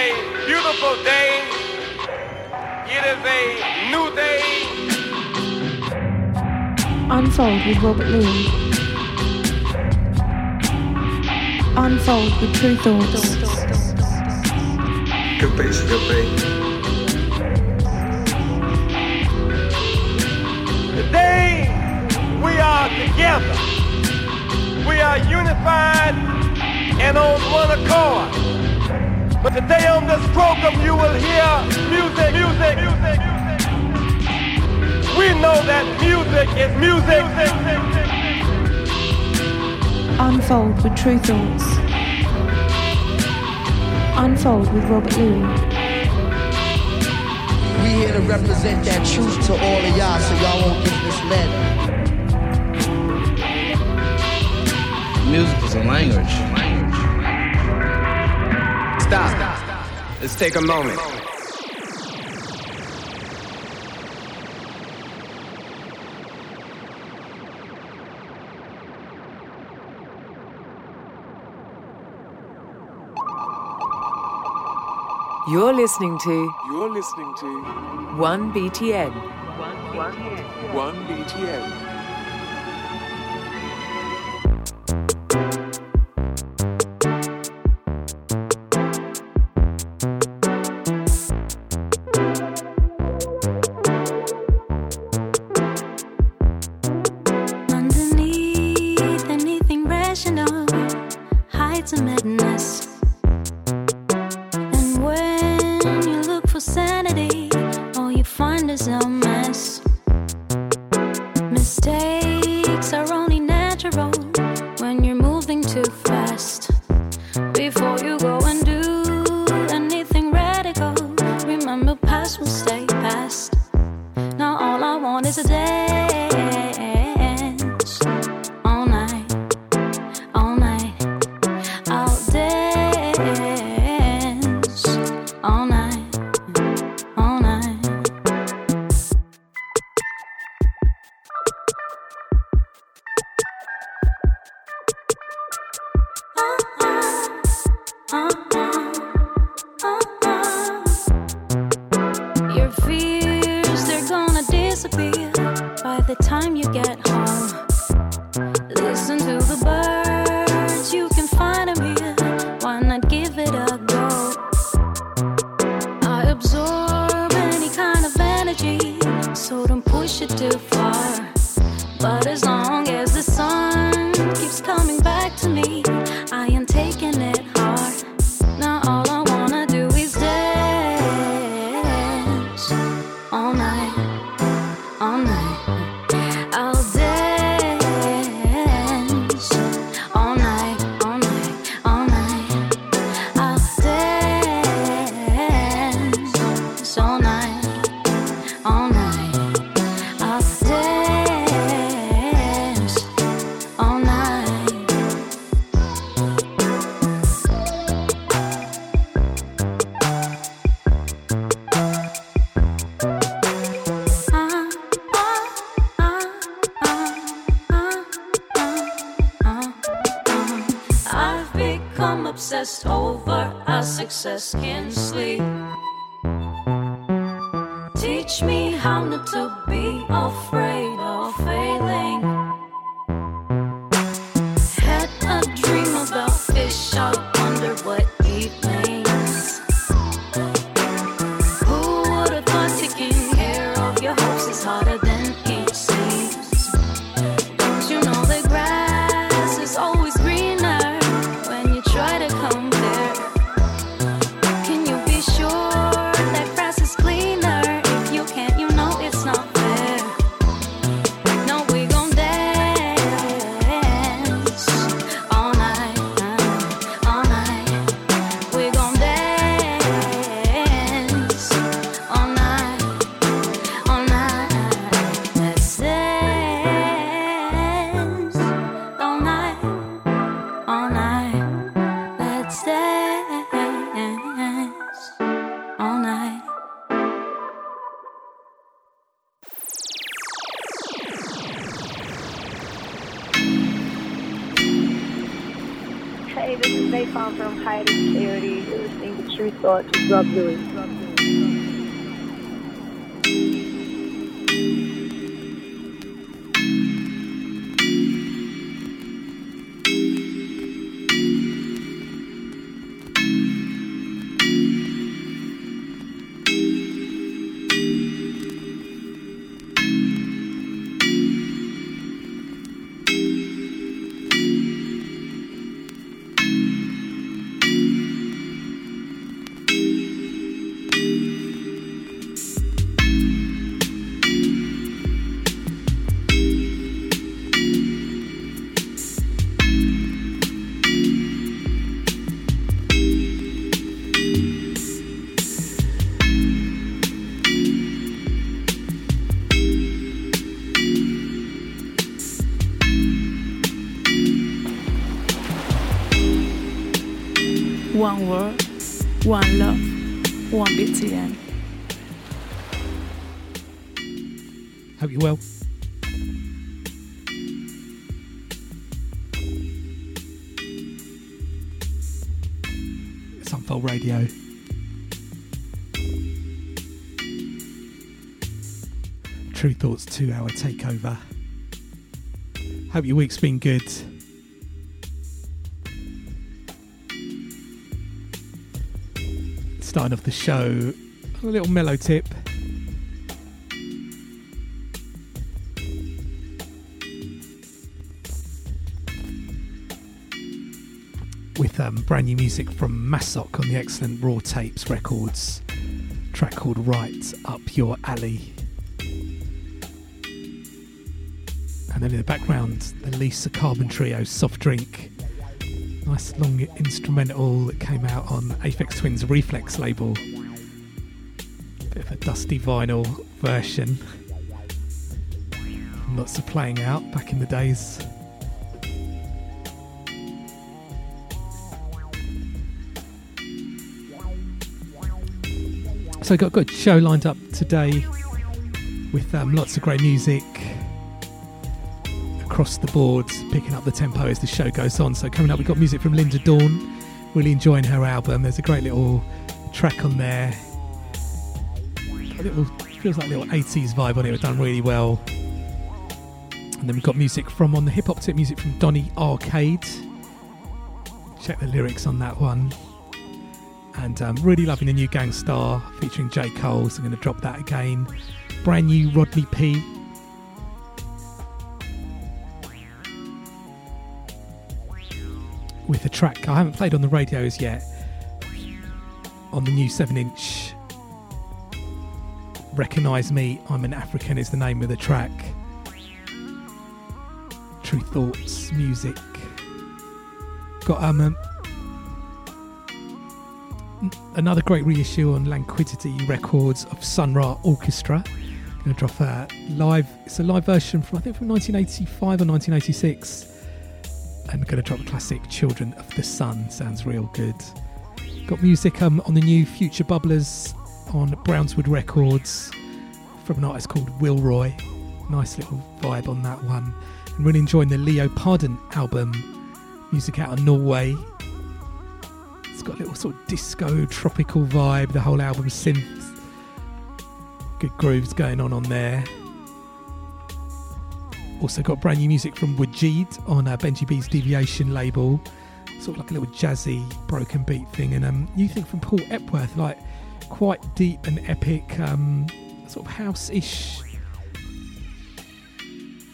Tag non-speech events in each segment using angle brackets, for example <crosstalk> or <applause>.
a beautiful day. It is a new day. Unfold with Robert Luis. Unfold with Tru Thoughts. Good beats, good beat. Today we are together. We are unified and on one accord. But today on this program you will hear music, music, music, music. We know that music is music. Unfold with Tru Thoughts. Unfold with Robert Luis. We here to represent that truth to all of y'all so y'all won't get misled. Music is a language stop. Let's take a moment. You're listening to. You're listening to. 1BTN. 1BTN. 1BTN. 1BTN. Become obsessed over our success can sleep. Teach me how not to be afraid BTN. Hope you're well. It's Unfold Radio. Tru Thoughts two hour takeover. Hope your week's been good. Starting off the show, a little mellow tip. with um, brand new music from Massock on the excellent Raw Tapes Records track called Right Up Your Alley. And then in the background, the Lisa Carbon Trio Soft Drink. Nice long instrumental that came out on Aphex Twins Rephlex label. Bit of a dusty vinyl version. Lots of playing out back in the days. So, got a good show lined up today with um, lots of great music across the board, picking up the tempo as the show goes on. So, coming up, we've got music from Linda Dawn. Really enjoying her album. There's a great little track on there. A little feels like a little 80s vibe on it. Done really well. And then we've got music from on the hip hop tip music from Donny Arcade. Check the lyrics on that one and um, really loving the new Gang Starr featuring J. Cole. So I'm going to drop that again. Brand new Rodney P. With a track I haven't played on the radios yet. On the new 7 inch. Recognize Me, I'm an African is the name of the track. Tru Thoughts music. Got um, um another great reissue on Lanquidity Records of Sun Ra Orchestra. To drop a live. It's a live version from I think from 1985 or 1986. And going to drop classic Children of the Sun. Sounds real good. Got music um, on the new Future Bubblers on Brownswood Records from an artist called Wilroy. Nice little vibe on that one. I'm really enjoying the Leo Pardon album. Music out of Norway. It's got a little sort of disco tropical vibe. The whole album synths. Good grooves going on on there. Also got brand new music from Wajid on uh, Benji B's Deviation label. Sort of like a little jazzy broken beat thing. And um, new thing from Paul Epworth, like quite deep and epic, um, sort of house-ish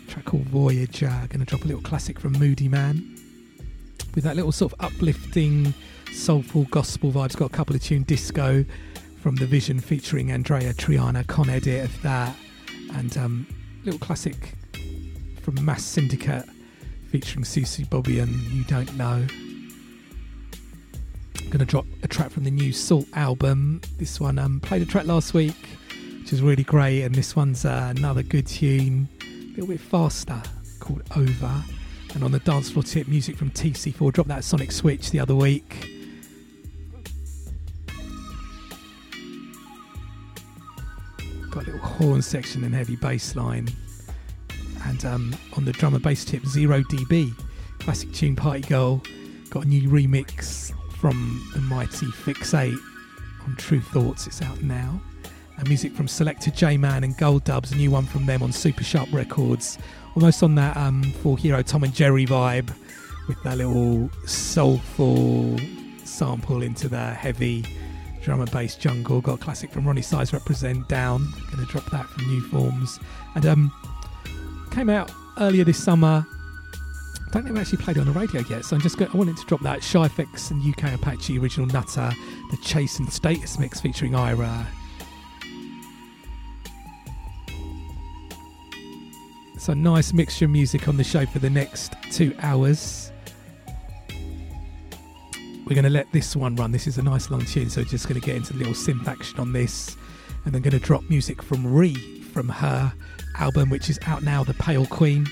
track called Voyager. Going to drop a little classic from Moodymann with that little sort of uplifting, soulful gospel vibes. Got a couple of tune disco from The Vision featuring Andreya Triana, con edit of that, and um, little classic from Mass Syndicate featuring Su Su Bobien and You Don't Know. I'm going to drop a track from the new SAULT album. This one um, played a track last week, which is really great, and this one's uh, another good tune, a little bit faster, called Over. And on the dance floor tip, music from TC4. Dropped that Sonic Switch the other week. Got a little horn section and heavy bass line. And um, on the drum and bass tip, Zero DB. Classic tune Party Girl got a new remix from the mighty Fixate on True Thoughts. It's out now. And music from Selector J Man and Gold Dubs, a new one from them on Super Sharp Records. Almost on that um, 4hero Tom and Jerry vibe with that little soulful sample into the heavy drum and bass jungle. Got classic from Roni Size Represent Down. Gonna drop that from New Forms. And um, came out earlier this summer. I Don't think I've actually played it on the radio yet, so I'm just going, I wanted to drop that Shy FX and UK Apache original Nuttah, the Chase and Status mix featuring Irah. So nice mixture of music on the show for the next two hours. We're going to let this one run. This is a nice long tune, so we're just going to get into the little synth action on this, and then going to drop music from Ree from her album, which is out now, The Pale Queen.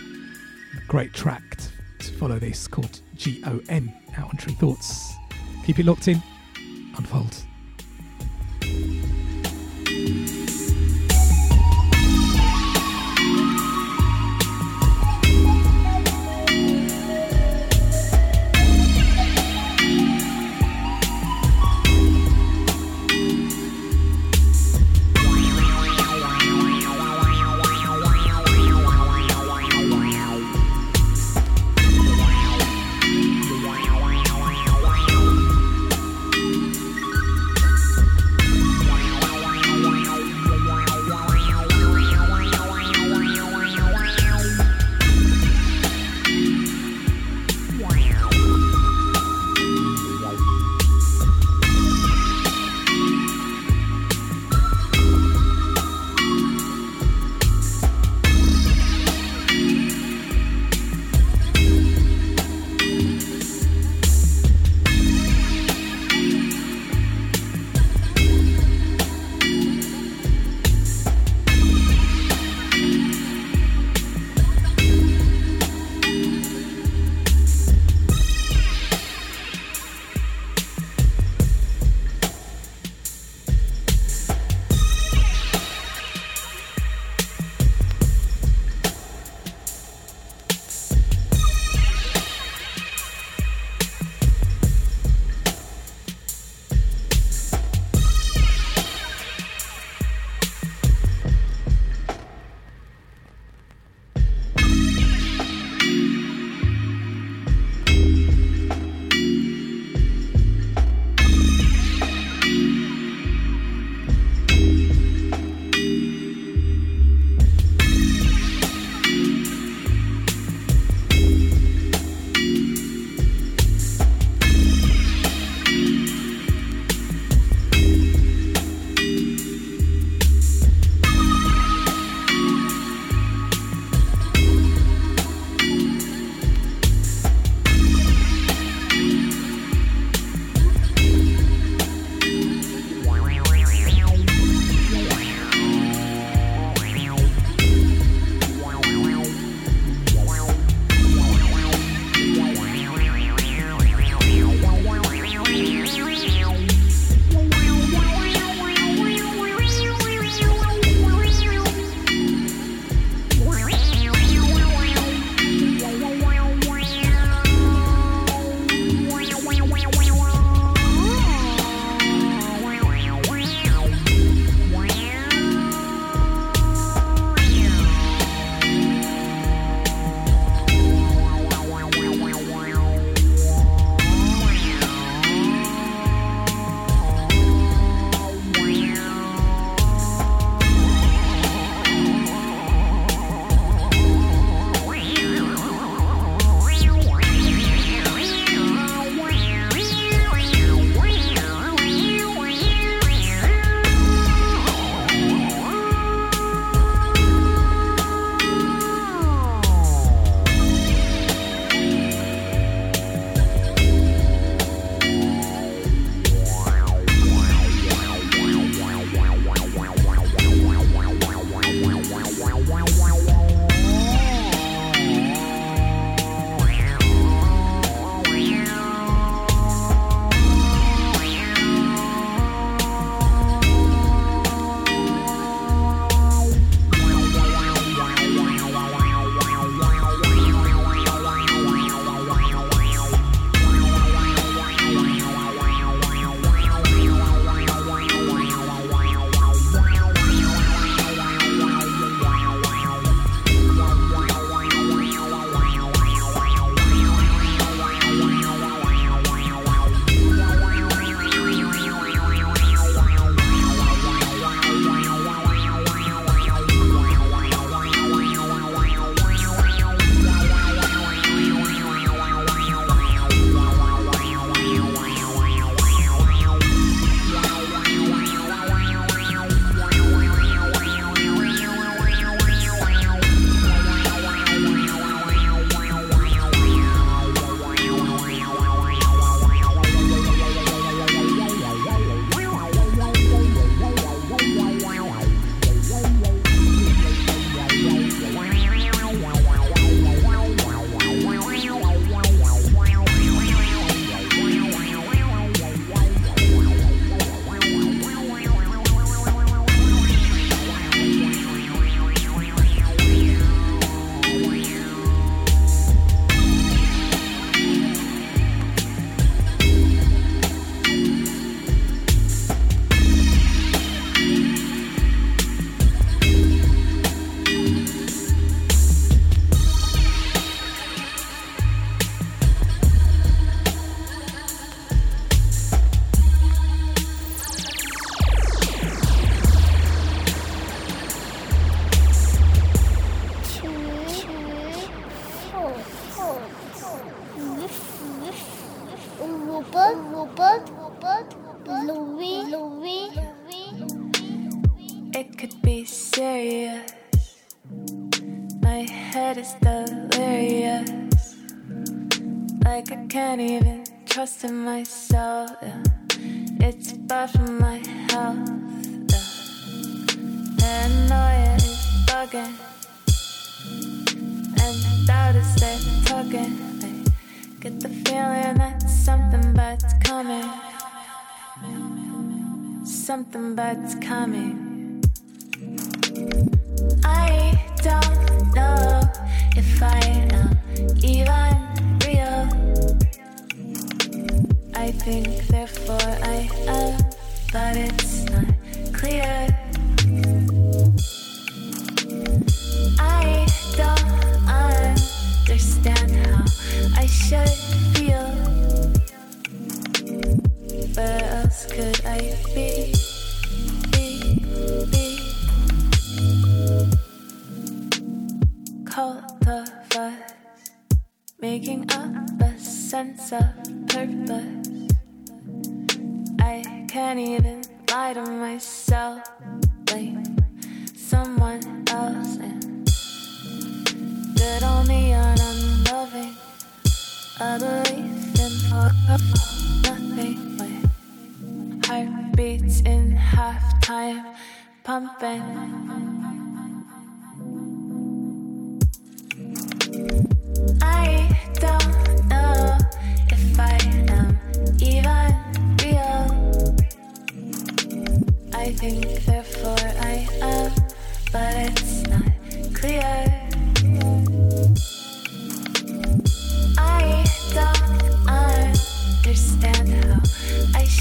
Great track to follow this called G O N out on Tru Thoughts. Keep it locked in. Unfold.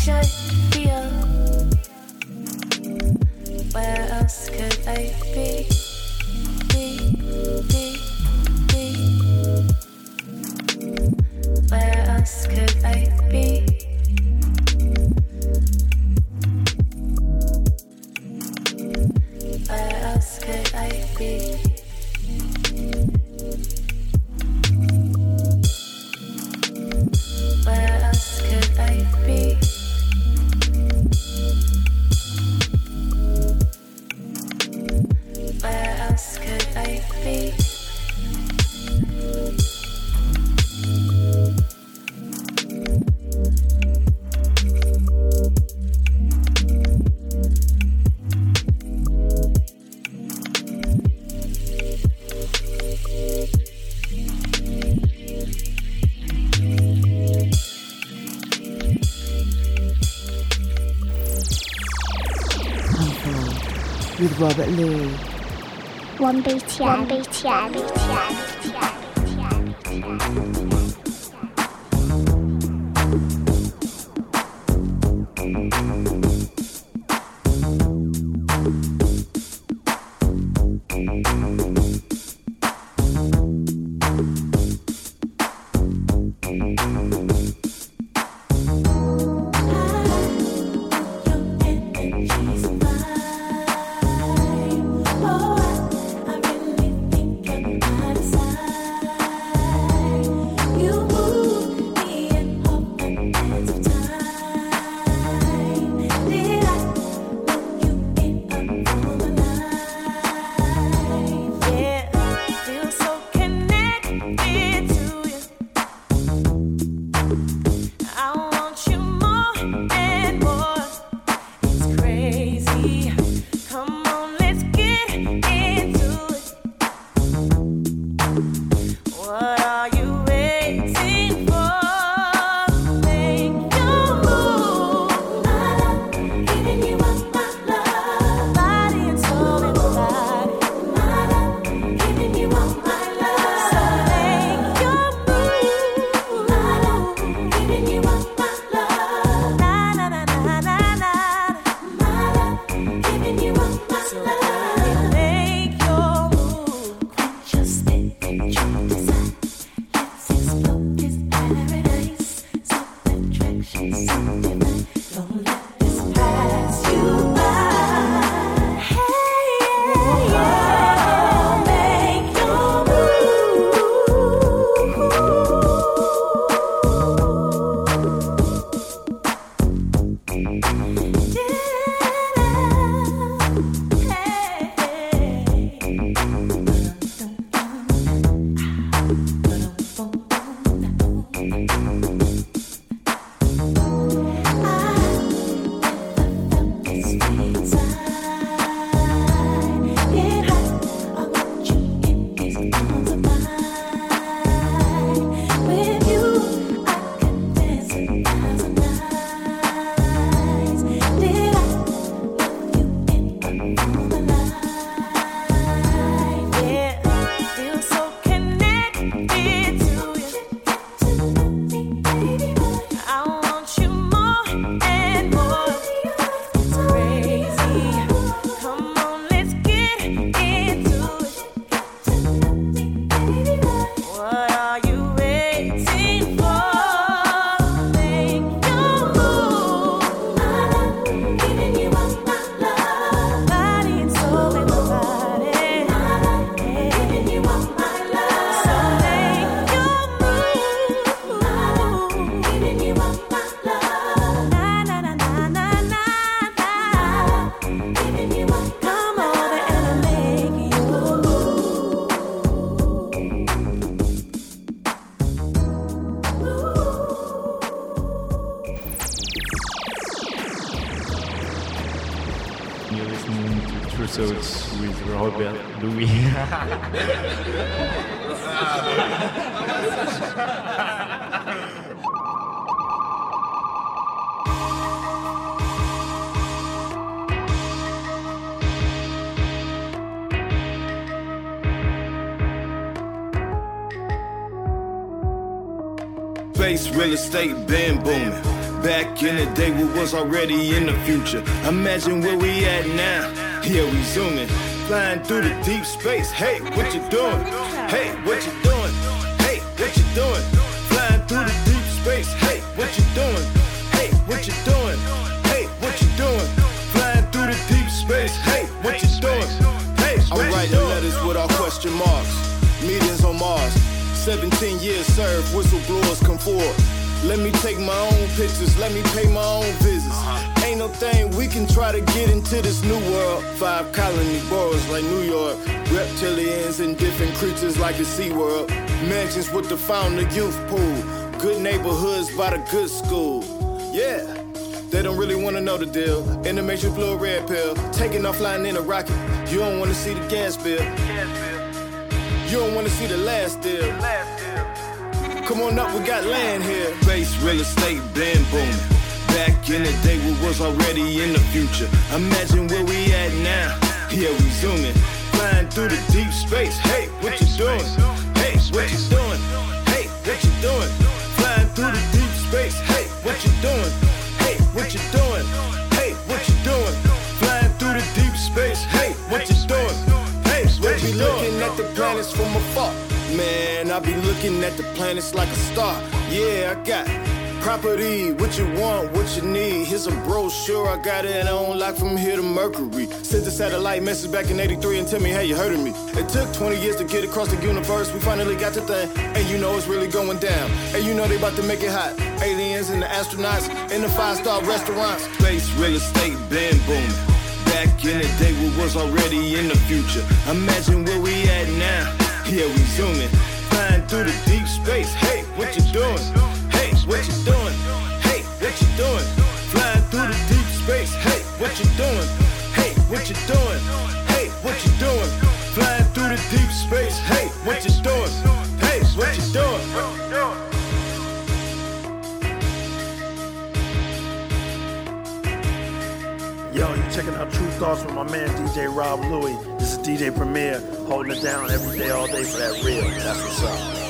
should feel. Where else could I be? Robert Luis. 1BTN. 1BTN. Imagine where we at now. Yeah, we zooming, flying through the deep space. Hey, what you doing? Hey, what you doing? Hey, what you doing? Flying through the deep space. Hey, what you doing? Hey, what you doing? Hey, what you doing? Flying through the deep space. Hey, what you doing? Hey, what you doing? I'm writing letters with all question marks. Meetings on Mars. 17 years served, whistleblowers come forward. Let me take my own pictures, let me pay my own visits. Thing we can try to get into this new world. Five colony boroughs like New York, reptilians and different creatures like a SeaWorld. Mansions with the fountain youth pool, good neighborhoods by the good school. Yeah. They don't really wanna know the deal. In the matrix, blue red pill. Taking off flying in a rocket. You don't wanna see the gas bill. You don't wanna see the last deal. Come on up, we got land here. Base real estate been booming. Back in the day, we was already in the future. Imagine where we at now. Yeah, we zooming, flying through the deep space. Hey, what you doing? Hey, what you doing? Hey, what you doing? Flying through the deep space. Hey, what you doing? Hey, what you doing? Hey, what you doing? Flying through the deep space. Hey, what you doing? Hey, what you? Looking at the planets from afar. Man, I be looking at the planets like a star. Yeah, I got property, what you want, what you need. Here's a brochure, I got it and I own lock from here to Mercury. Sent the satellite message back in 83 and tell me, hey, you heard of me. It took 20 years to get across the universe, we finally got the thing. And you know it's really going down. And you know they about to make it hot. Aliens and the astronauts in the five-star restaurants. Space real estate been booming. Back in the day, we was already in the future. Imagine where we at now. Yeah, we zooming, flying through the deep space. Hey, what you doing? What you doing? Hey, what you doing? Flying through the deep space. Hey, what you doing? Hey, what you doing? Hey, what you doing? Flying through the deep space. Hey, what you doing? Hey, what you doing? Yo, you checking out Tru Thoughts with my man DJ Rob Louie. This is DJ Premier holding it down every day, all day for that real. That's what's up.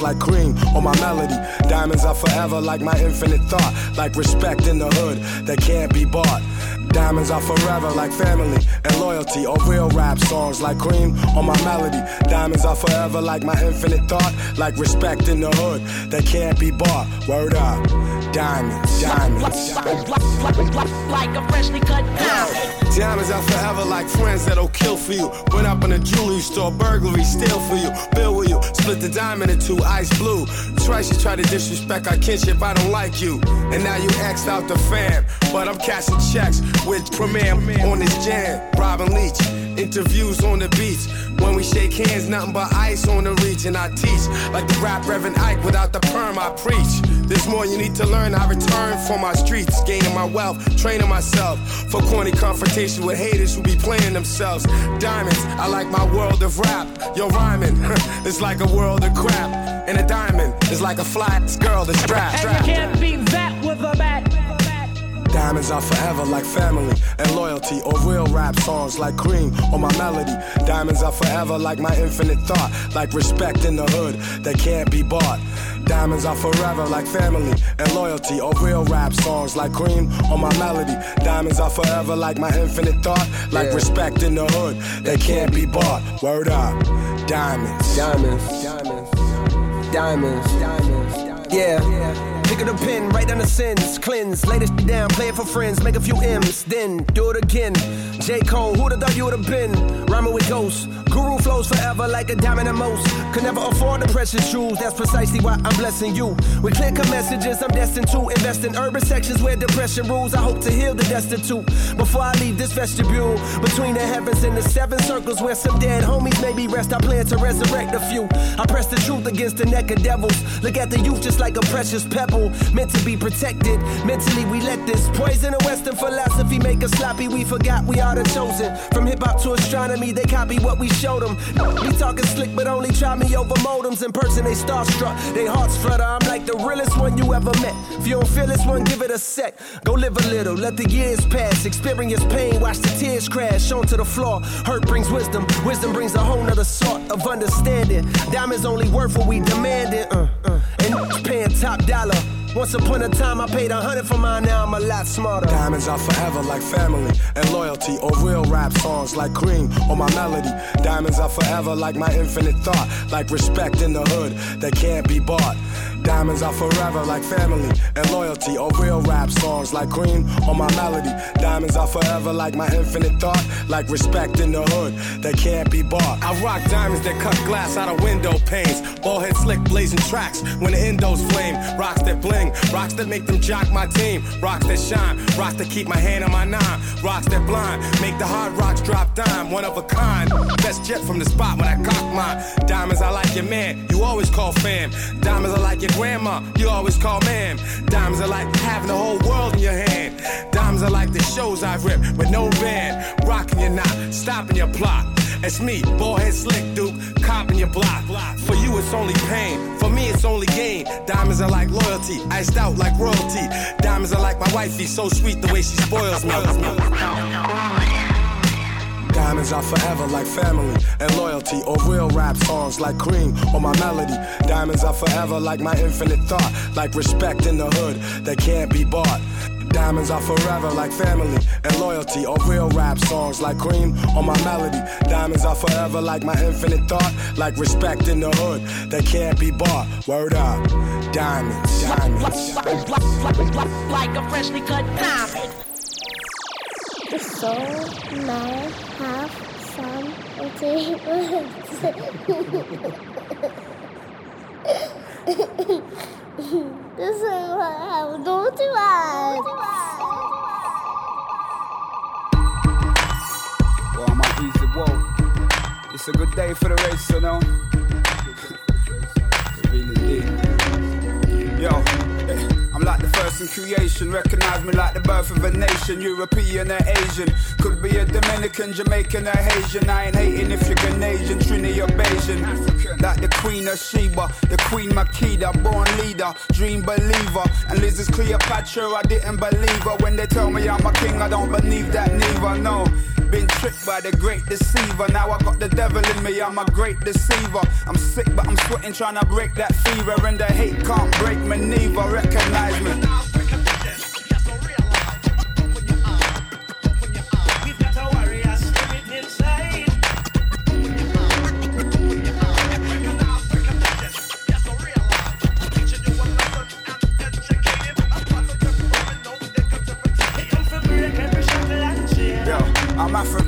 Like cream on my melody. Diamonds are forever like my infinite thought, like respect in the hood that can't be bought. Diamonds are forever like family and loyalty or real rap songs like cream on my melody. Diamonds are forever like my infinite thought, like respect in the hood that can't be bought. Word up. Diamonds, diamonds. Like a freshly cut diamond. Diamonds are forever like friends that'll kill for you. Went up in a jewelry store, burglary, steal for you. Bill with you, split the diamond in two, ice blue. Twice you try to disrespect our kinship, I don't like you. And now you axed out the fam. But I'm cashing checks with Premier on his jam. Robin Leach, interviews on the beach. When we shake hands, nothing but ice on the. And I teach like the rap Reverend Ike without the perm, I preach. There's more you need to learn. I return for my streets, gaining my wealth, training myself for corny confrontation with haters who be playing themselves. Diamonds, I like my world of rap. Yo, rhyming, <laughs> it's like a world of crap. And a diamond is like a flat girl that's strapped. And you can't beat that with a bat. Diamonds are forever like family and loyalty or real rap songs like cream or my melody. Diamonds are forever like my infinite thought, like respect in the hood that can't be bought. Diamonds are forever like family and loyalty or real rap songs like cream or my melody. Diamonds are forever like my infinite thought, like Yeah. respect in the hood that can't be bought. Word up. Diamonds. Diamonds. Diamonds. Diamonds. Diamonds. Yeah. Pick up the pen, write down the sins, cleanse, lay this down, play it for friends, make a few M's, then do it again. J. Cole, who'd thought you would have been? Rhyming with ghosts. Guru flows forever like a diamond and most. Could never afford the precious jewels, that's precisely why I'm blessing you. With clear cut messages, I'm destined to invest in urban sections where depression rules. I hope to heal the destitute before I leave this vestibule. Between the heavens and the seven circles where some dead homies maybe rest, I plan to resurrect a few. I press the truth against the neck of devils. Look at the youth just like a precious pebble, meant to be protected. Mentally, we let this poison of Western philosophy make us sloppy. We forgot we are the chosen. From hip hop to astronomy, they copy what we showed them. We talking slick, but only try me over modems. In person, they starstruck, they hearts flutter. I'm like the realest one you ever met. If you don't feel this one, give it a sec. Go live a little, let the years pass. Experience pain, watch the tears crash onto the floor. Hurt brings wisdom, wisdom brings a whole nother sort of understanding. Diamonds only worth what we demanding. Uh, uh. And paying top dollar. Once upon a time, I paid a hundred for mine, now I'm a lot smarter. Diamonds are forever like family and loyalty or real rap songs like cream or my melody. Diamonds are forever like my infinite thought, like respect in the hood that can't be bought. Diamonds are forever like family and loyalty or real rap songs like cream or my melody. Diamonds are forever like my infinite thought, like respect in the hood that can't be bought. I rock diamonds that cut glass out of window panes. Ballhead slick blazing tracks when the endos flame. Rocks that bling, rocks that make them jock my team. Rocks that shine, rocks that keep my hand on my nine. Rocks that blind, make the hard rocks drop dime. One of a kind. Best jet from the spot when I cock mine. Diamonds, I like your man, you always call fam. Diamonds, I like your grandma, you always call ma'am. Diamonds are like having the whole world in your hand. Diamonds are like the shows I've ripped with no band. Rocking your knot, stopping your plot. It's me, ballhead slick duke, copping your block. For you, it's only pain. For me, it's only gain. Diamonds are like loyalty, iced out like royalty. Diamonds are like my wifey, so sweet the way she spoils me. Diamonds are forever like family and loyalty or real rap songs like cream or my melody. Diamonds are forever like my infinite thought, like respect in the hood that can't be bought. Diamonds are forever like family and loyalty or real rap songs like cream on my melody. Diamonds are forever like my infinite thought, like respect in the hood that can't be bought. Word up. Diamonds, diamonds. Like a freshly cut diamond. The soul may have some <laughs> this is what I'm going to do. It's a good day for the race, you know. Yo, I'm like the first in creation. Recognize me like the birth of a nation. European or Asian. Could be a Dominican, Jamaican or Haitian. I ain't hating if you're Canadian, Trini or Bajan. Like the Queen of Sheba, the Queen Makeda, born leader, dream believer. And Liz is Cleopatra, I didn't believe her. When they tell me I'm a king, I don't believe that neither, no. Been tricked by the great deceiver. Now I got the devil in me, I'm a great deceiver. I'm sick, but I'm sweating, trying to break that fever. And the hate can't break me, neither. Recognize me.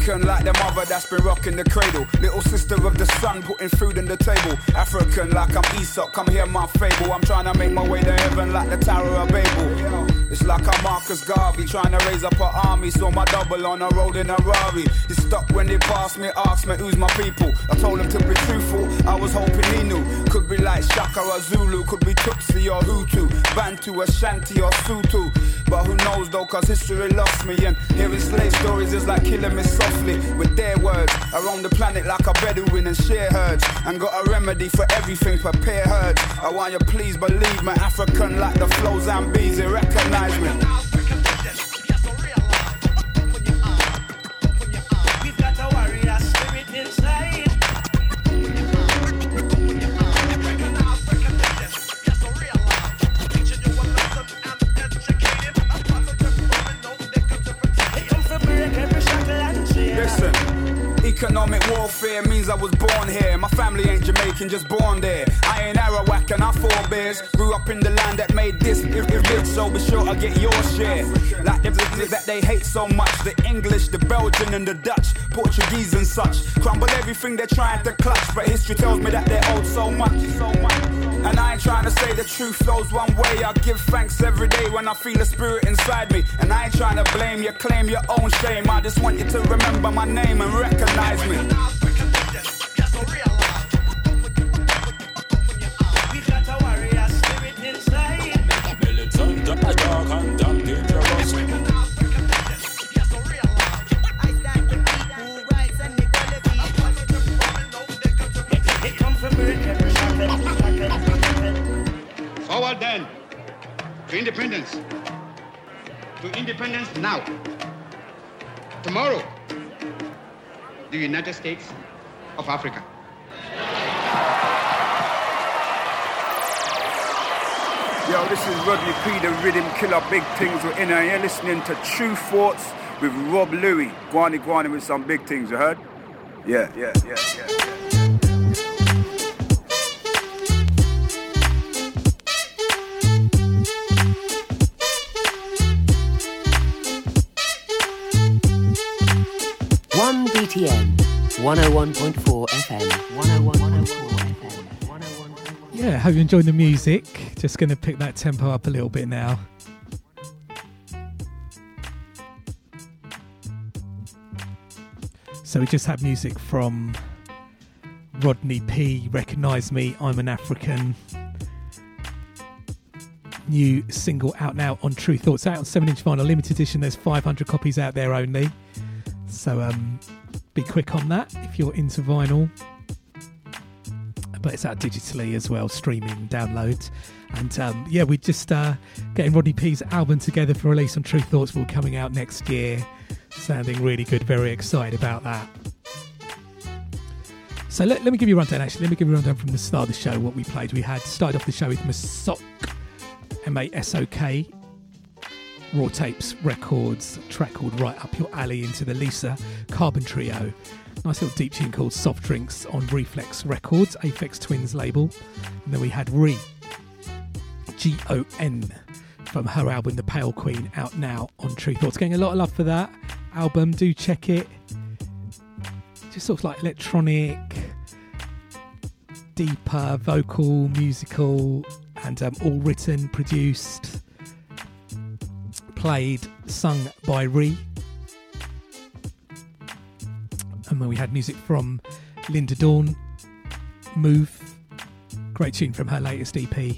Rocking the mother that's been rocking the cradle. Little sister of the sun, putting food on the table. African like I'm Aesop, come hear my fable. I'm trying to make my way to heaven like the Tower of Babel. It's like I'm Marcus Garvey, trying to raise up an army. Saw my double on a road in a Rari. He stopped when they passed me, asked me who's my people. I told him to be truthful, I was hoping he knew. Could be like Shaka or Zulu, could be Tutsi or Hutu, Bantu, Ashanti or Sutu. But who knows though, cause history lost me. And hearing slave stories is like killing me softly with their words. Around the planet like a Bedouin and share herds. And got a remedy for everything, prepare herds. I want you please believe me, African like the flow Zambezi, recognize me. Economic warfare means I was born here. My family ain't Jamaican, just born there. I ain't Arawak and I forebears. Grew up in the land that made this if it rich, so be sure I get your share. Like the business that they hate so much. The English, the Belgian, and the Dutch, Portuguese and such. Crumble everything they're trying to clutch. But history tells me that they're owed so much, so much. And I ain't trying to say the truth flows one way. I give thanks every day when I feel a spirit inside me. And I ain't trying to blame you, claim your own shame. I just want you to remember my name and recognize me. United States of Africa. Yo, this is Rodney P, the rhythm killer, big things we're in, here you're listening to Tru Thoughts with Rob Louie. Guani Guani with some big things, you heard? Yeah, yeah, yeah, yeah. One BTN, 101.4 FM, 101.4 FM. Yeah, hope you enjoyed the music. Just going to pick that tempo up a little bit now. So we just had music from Rodney P. Recognize Me, I'm an African. New single out now on Tru Thoughts, out on 7 inch vinyl, limited edition. There's 500 copies out there only. So um, be quick on that if you're into vinyl. But it's out digitally as well, streaming, download. And um, yeah, we're just uh, getting Rodney P's album together for release on Tru Thoughts, will coming out next year. Sounding really good, very excited about that. So let, let me give you a rundown actually. Let me give you a rundown from the start of the show what we played. We had started off the show with Masok, M A S O K, Raw Tapes Records, track called Right Up Your Alley into the Lisa Carbon Trio. Nice little deep tune called Soft Drinks on Rephlex Records, Aphex Twins label. And then we had Re, G O N, from her album The Pale Queen, out now on Tru Thoughts. Getting a lot of love for that album. Do check it. Just sort of like electronic, deeper, vocal, musical, and um, all written, produced, played, sung by Ree. And then we had music from Linda Dawn, Move, great tune from her latest EP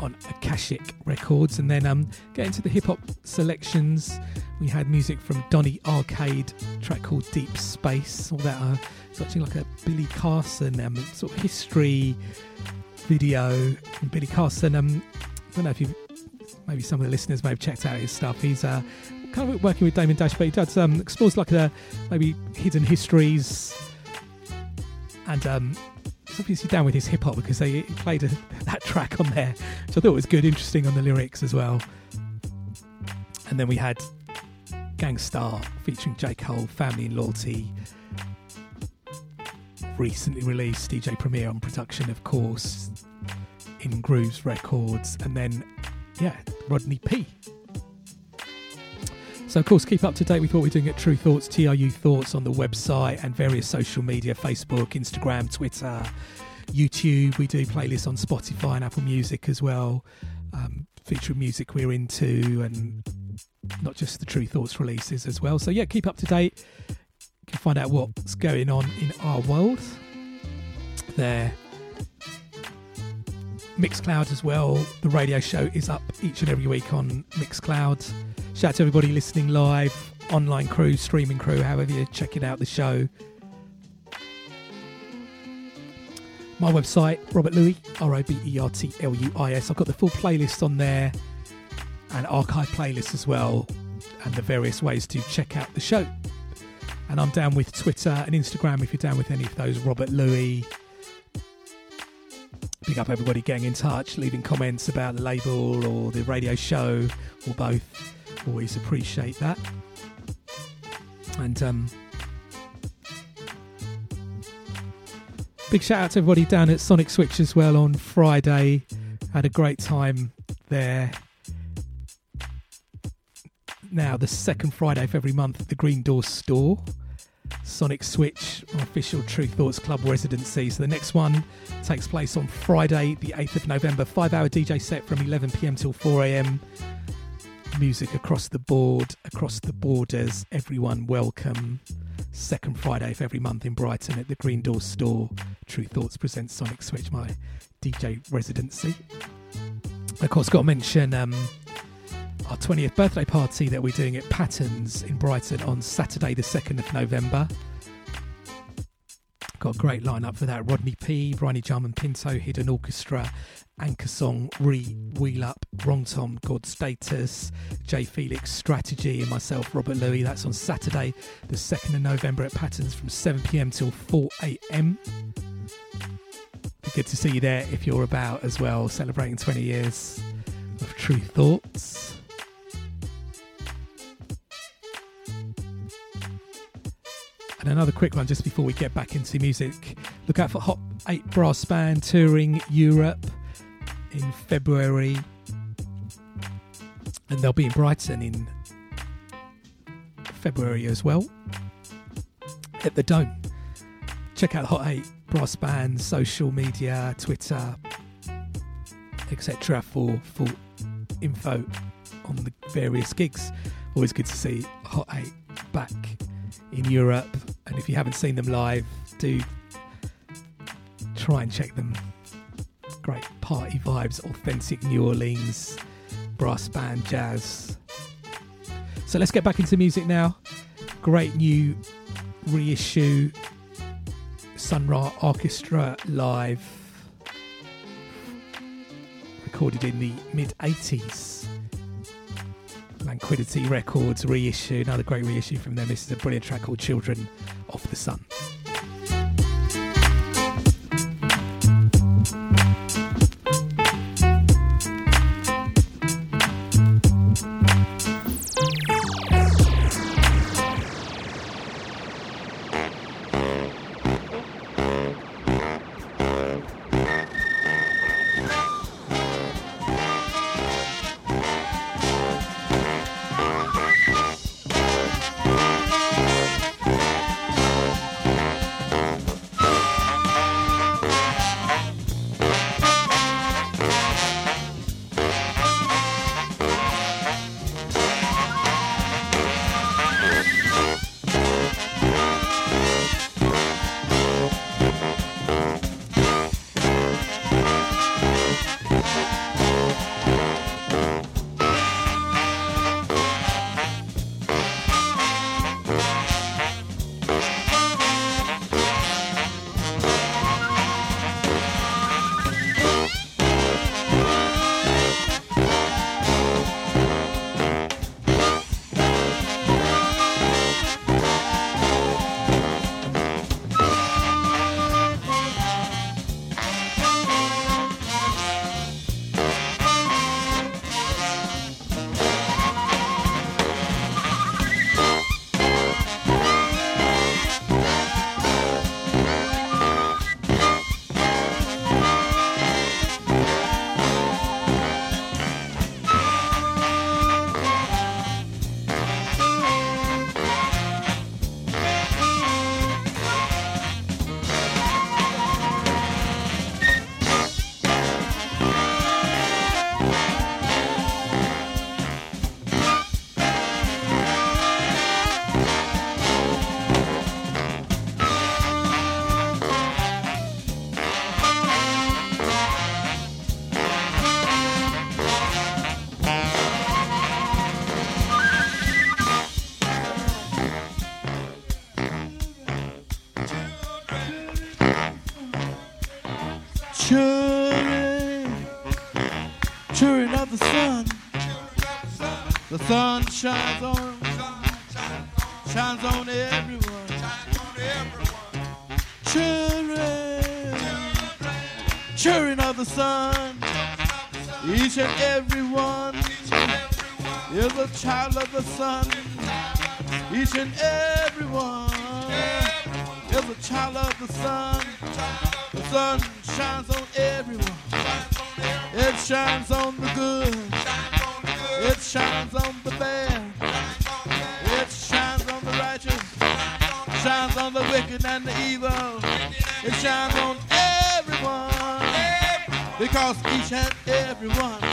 on Akashic Records. And then um, get into the hip hop selections. We had music from Donny Arcade, track called Deep Space. All that uh, actually like a Billy Carson um, sort of history video. Billy Carson, um, I don't know if you, maybe some of the listeners may have checked out his stuff. He's uh, kind of working with Damon Dash, but he does um, explores like the maybe hidden histories and um, he's obviously down with his hip hop because they played a, that track on there, which I thought was good, interesting on the lyrics as well. And then we had Gang Starr featuring J. Cole, Family and Loyalty. Recently released DJ Premier on production, of course, in Grooves Records, and then yeah, Rodney P. So, of course, keep up to date with what we're doing at Tru Thoughts, TRU Thoughts on the website and various social media Facebook, Instagram, Twitter, YouTube. We do playlists on Spotify and Apple Music as well, um, featuring music we're into and not just the Tru Thoughts releases as well. So, yeah, keep up to date. You can find out what's going on in our world there. Mixcloud as well. The radio show is up each and every week on Mixcloud. Shout out to everybody listening live, online crew, streaming crew, however you're checking out the show. My website, Robert Luis, R O B E R T L U I S. I've got the full playlist on there and archive playlists as well, and the various ways to check out the show. And I'm down with Twitter and Instagram if you're down with any of those, Robert Luis. Big up everybody getting in touch, leaving comments about the label or the radio show or both. Always appreciate that. And um, big shout out to everybody down at Sonic Switch as well on Friday. Had a great time there. Now, the second Friday of every month at the Green Door store. Sonic Switch, official Tru Thoughts Club residency. So the next one takes place on Friday, the 8th of November. Five hour DJ set from 11 pm till 4 am. Music across the board, across the borders. Everyone welcome. Second Friday of every month in Brighton at the Green Door store. Tru Thoughts presents Sonic Switch, my DJ residency. Of course, got to mention um, our 20th birthday party that we're doing at Patterns in Brighton on Saturday, the 2nd of November. Got a great lineup for that. Rodney P, Bryony Jarman Pinto, Hidden Orchestra, Anchor Song, Re, Wheel Up, Wrong Tom, God Status, Jay Felix, Strategy, and myself, Robert Luis. That's on Saturday, the 2nd of November at Patterns from 7pm till 4am. Be good to see you there if you're about as well, celebrating 20 years of Tru Thoughts. And another quick one just before we get back into music. Look out for Hot 8 Brass Band touring Europe in February. And they'll be in Brighton in February as well at the Dome. Check out Hot 8 Brass Band, social media, Twitter, etc. for full info on the various gigs. Always good to see Hot 8 back in Europe. And if you haven't seen them live, do try and check them. Great party vibes, authentic New Orleans brass band jazz. So let's get back into music now. Great new reissue Sun Ra Orchestra live, recorded in the mid 80s. Lanquidity Records reissue, another great reissue from them. This is a brilliant track called Children of the Sun. Shines on, shines on everyone. Children, children of the sun. Each and every one is a child of the sun. Each and every one is a child of the sun. The sun shines on everyone. It shines on the good. It shines on and the evil. It shines on everyone. Because each and every one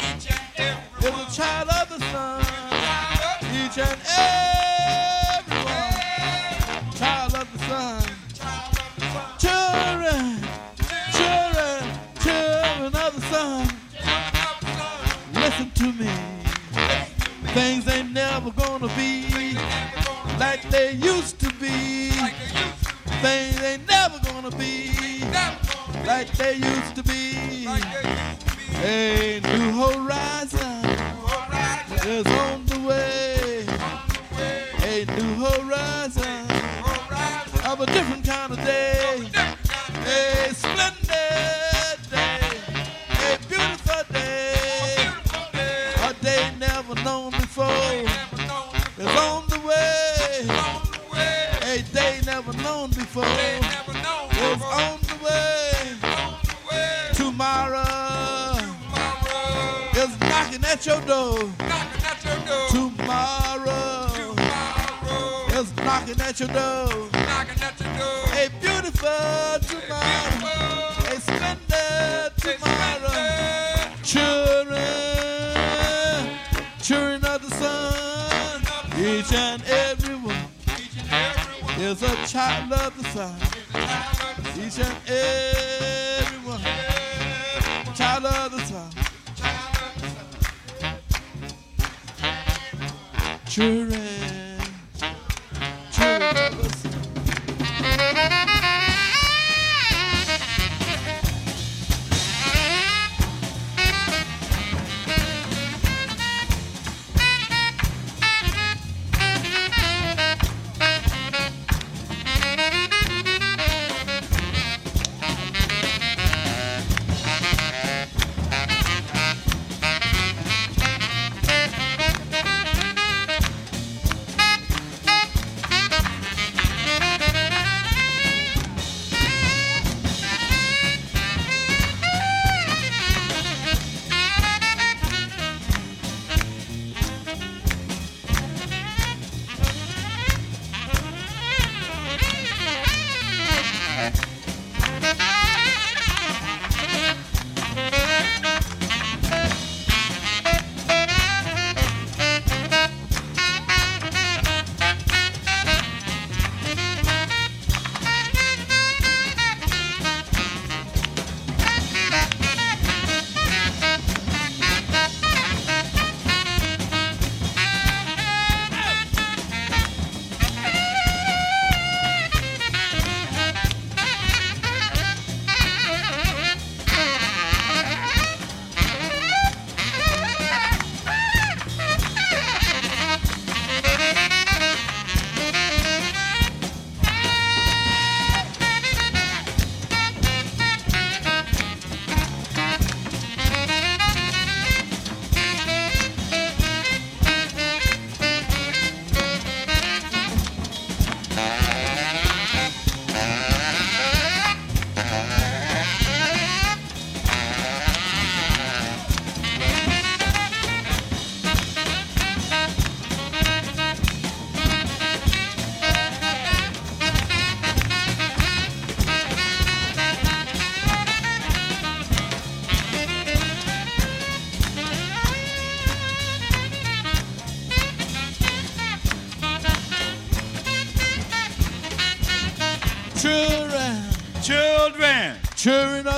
Each and every one, child of the sun. Children,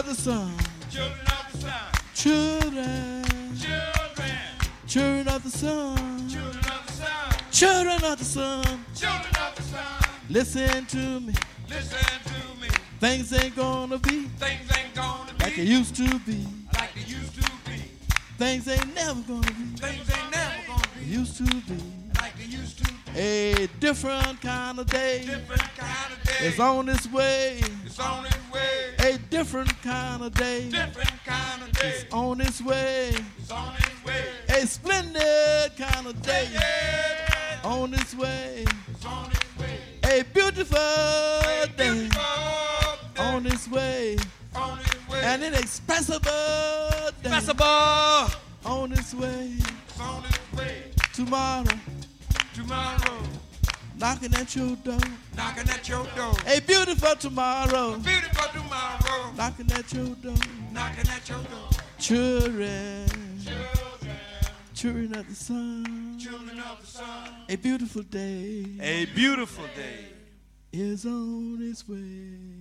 of the sun. Children of the sun. Children, Children. children of the sun. Children of the sun. Children of the sun. Children of the sun. Listen to me. Listen to me. Things ain't gonna be Things ain't gonna be like it used to be. Like they used to be. Things ain't never gonna be. Things ain't never gonna be. Used to be. Like they used to be. A different kind of day. Different kind of day. It's on its way. Of day. Different kind of day. It's on its way. It's on its way. A splendid kind of day. Yeah. On its way. It's on its way. A beautiful A day. beautiful day. On its way. On its way. An inexpressible day. Expressible. On its way. It's on its way. Tomorrow. Tomorrow. Knocking at your door. Knocking at your door. A beautiful tomorrow. Beautiful tomorrow. Knocking at your door. Knocking at your door. Children. Children. Children of the sun. Children of the sun. A beautiful day A beautiful day is on its way.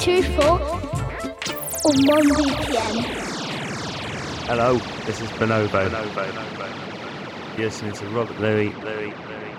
2 4 on 1BTN. Hello, this is Bonobo. Bonobo. You're listening to Robert Luis. Luis. Luis.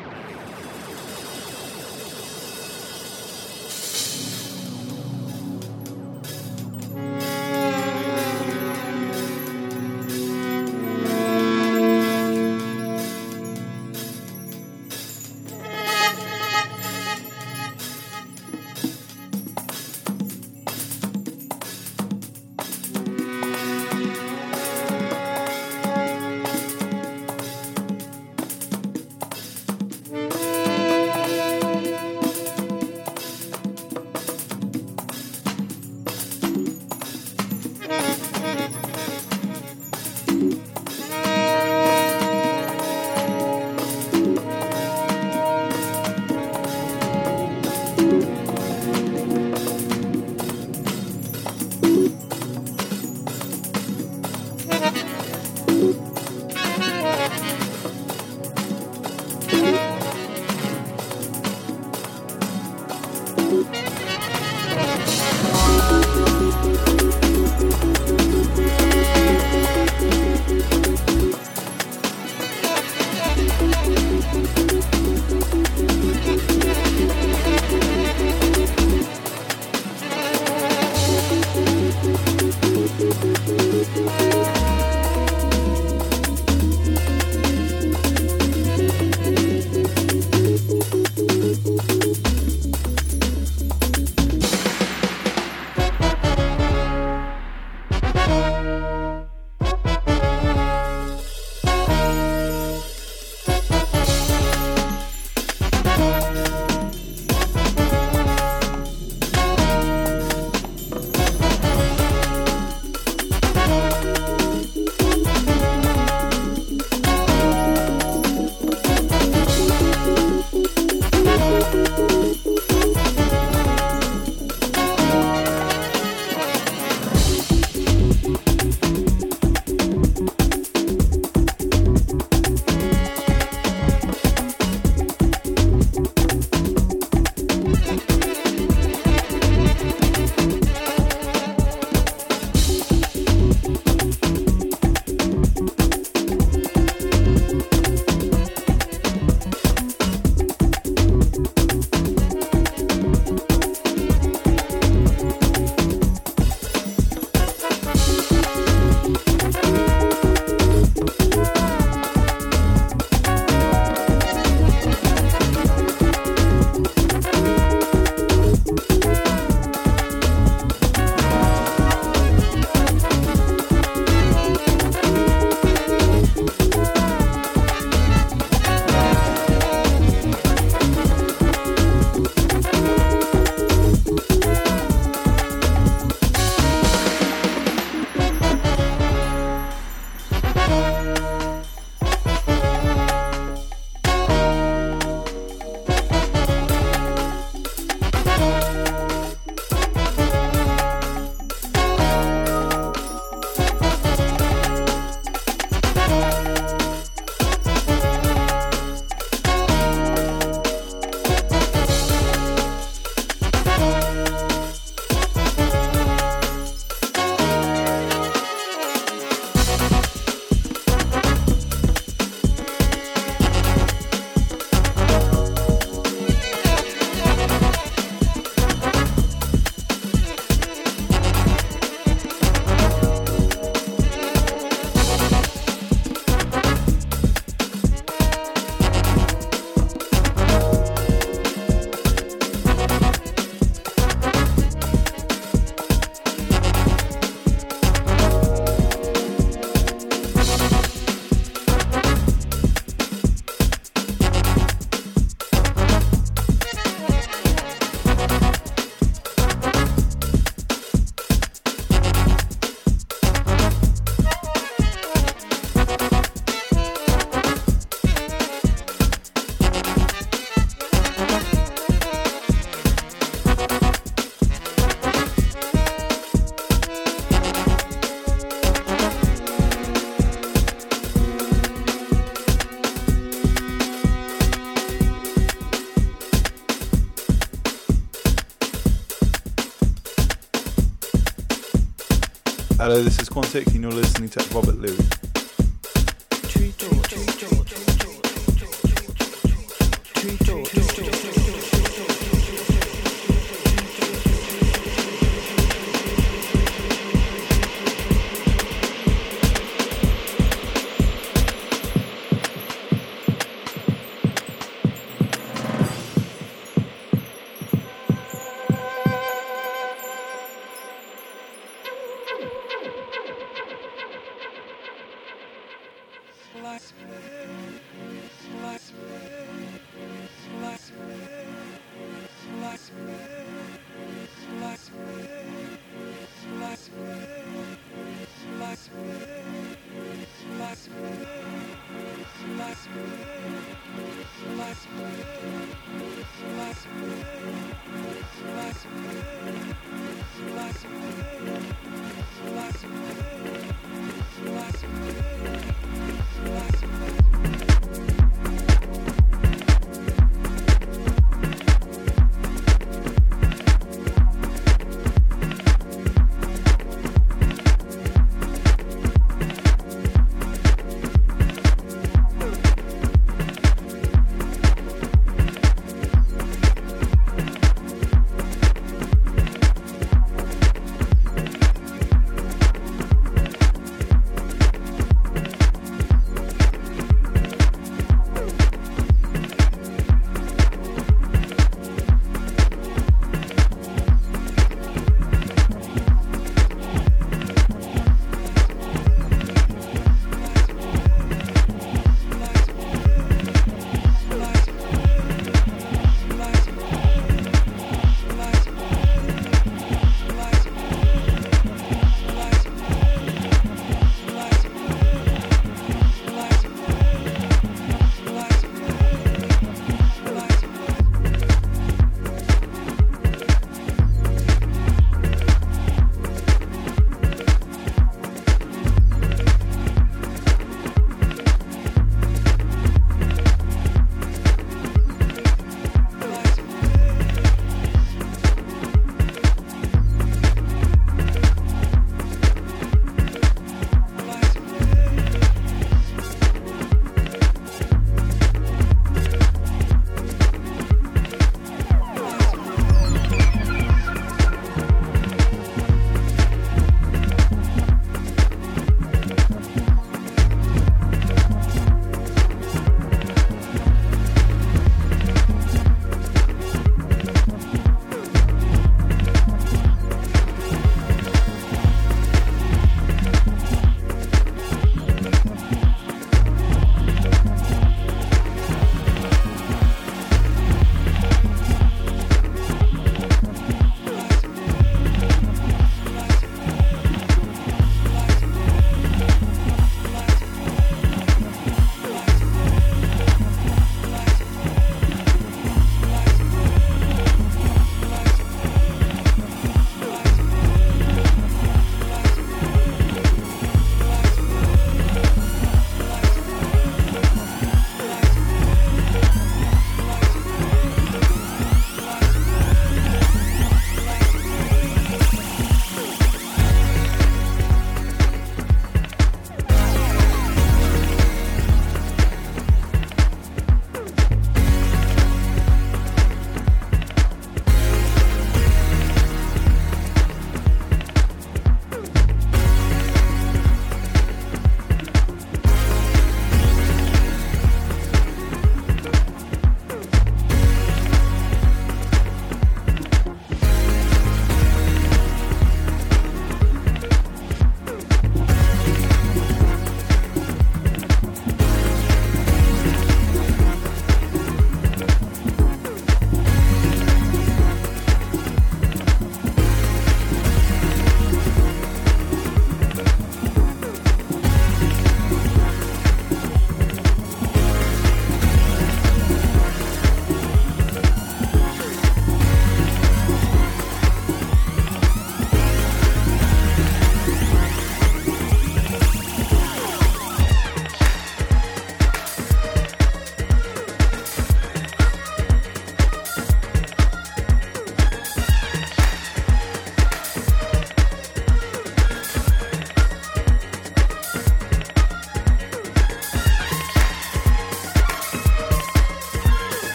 Hello, this is Quantic, and you're listening to Robert Luis.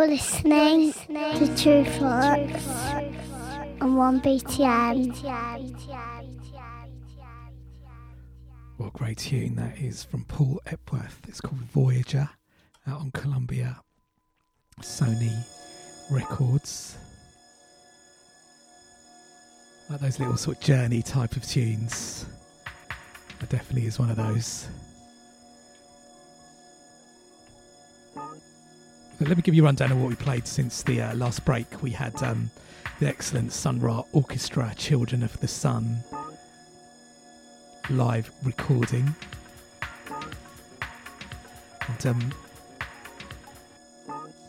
You're listening to Tru Thoughts on 1BTN. What a great tune that is from Paul Epworth. It's called Voyager out on Columbia Sony Records. Like those little sort of journey type of tunes. That definitely is one of those. Let me give you a rundown of what we played since the uh, last break. We had um, the excellent Sun Ra Orchestra, Children of the Sun, live recording. And um,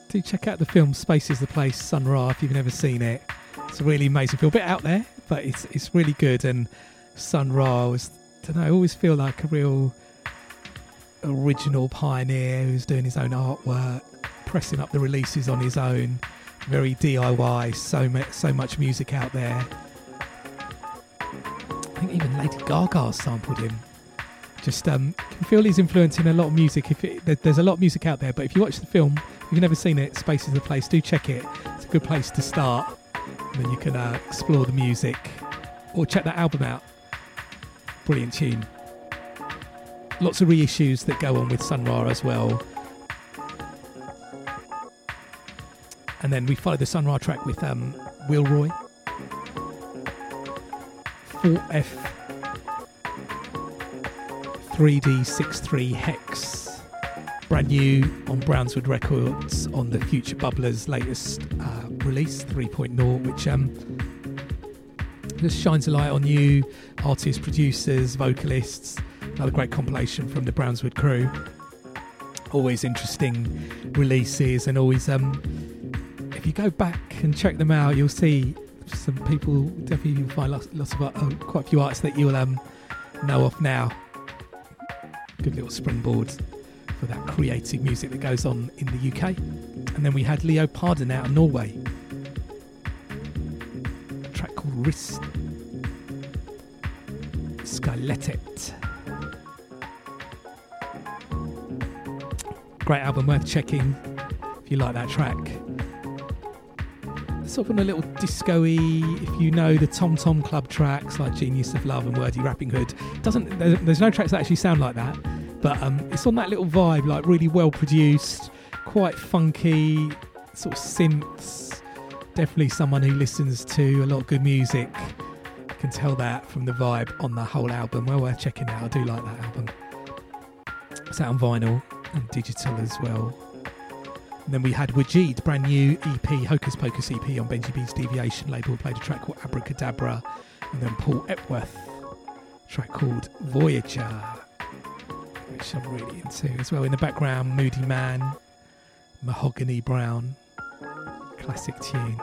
do check out the film Space is the Place, Sun Ra, if you've never seen it. It's a really amazing film. A bit out there, but it's it's really good. And Sun Ra was, I don't know, I always feel like a real original pioneer who's doing his own artwork, pressing up the releases on his own. Very DIY, so so much music out there. I think even Lady Gaga sampled him. Just um, can feel he's influencing a lot of music. If it, there's a lot of music out there, but if you watch the film, if you've never seen it, Space is the place. Do check it. It's a good place to start, and then you can uh, explore the music or check that album out. Brilliant tune. Lots of reissues that go on with Sun Ra as well. And then we follow the Sun Ra track with um, Will Roy. 4F 3D63 Hex. Brand new on Brownswood Records on the Future Bubblers latest uh, release 3.0, which um, just shines a light on new artists, producers, vocalists. Another great compilation from the Brownswood crew. Always interesting releases, and always, um, if you go back and check them out, you'll see some people definitely you'll find lots, lots of uh, quite a few artists that you'll um, know of now. Good little springboard for that creative music that goes on in the UK. And then we had Leo Pardon out of Norway. A track called Wrist. Skyletet. Great album, worth checking if you like that track. Sort of on a little disco-y, if you know the Tom Tom Club tracks like Genius of Love and Wordy Rappinghood. Doesn't there- there's no tracks that actually sound like that, but um, it's on that little vibe, like really well produced, quite funky, sort of synths. Definitely someone who listens to a lot of good music. Can tell that from the vibe on the whole album. Well worth checking out. I do like that album. It's out on vinyl and digital as well. And then we had Wajid, brand new EP, Hocus Pocus EP on Benji B's Deviation label, played a track called Abracadabra. And then Paul Epworth, track called Voyager, which I'm really into as well. In the background, Moodymann, Mahogany Brown, classic tune.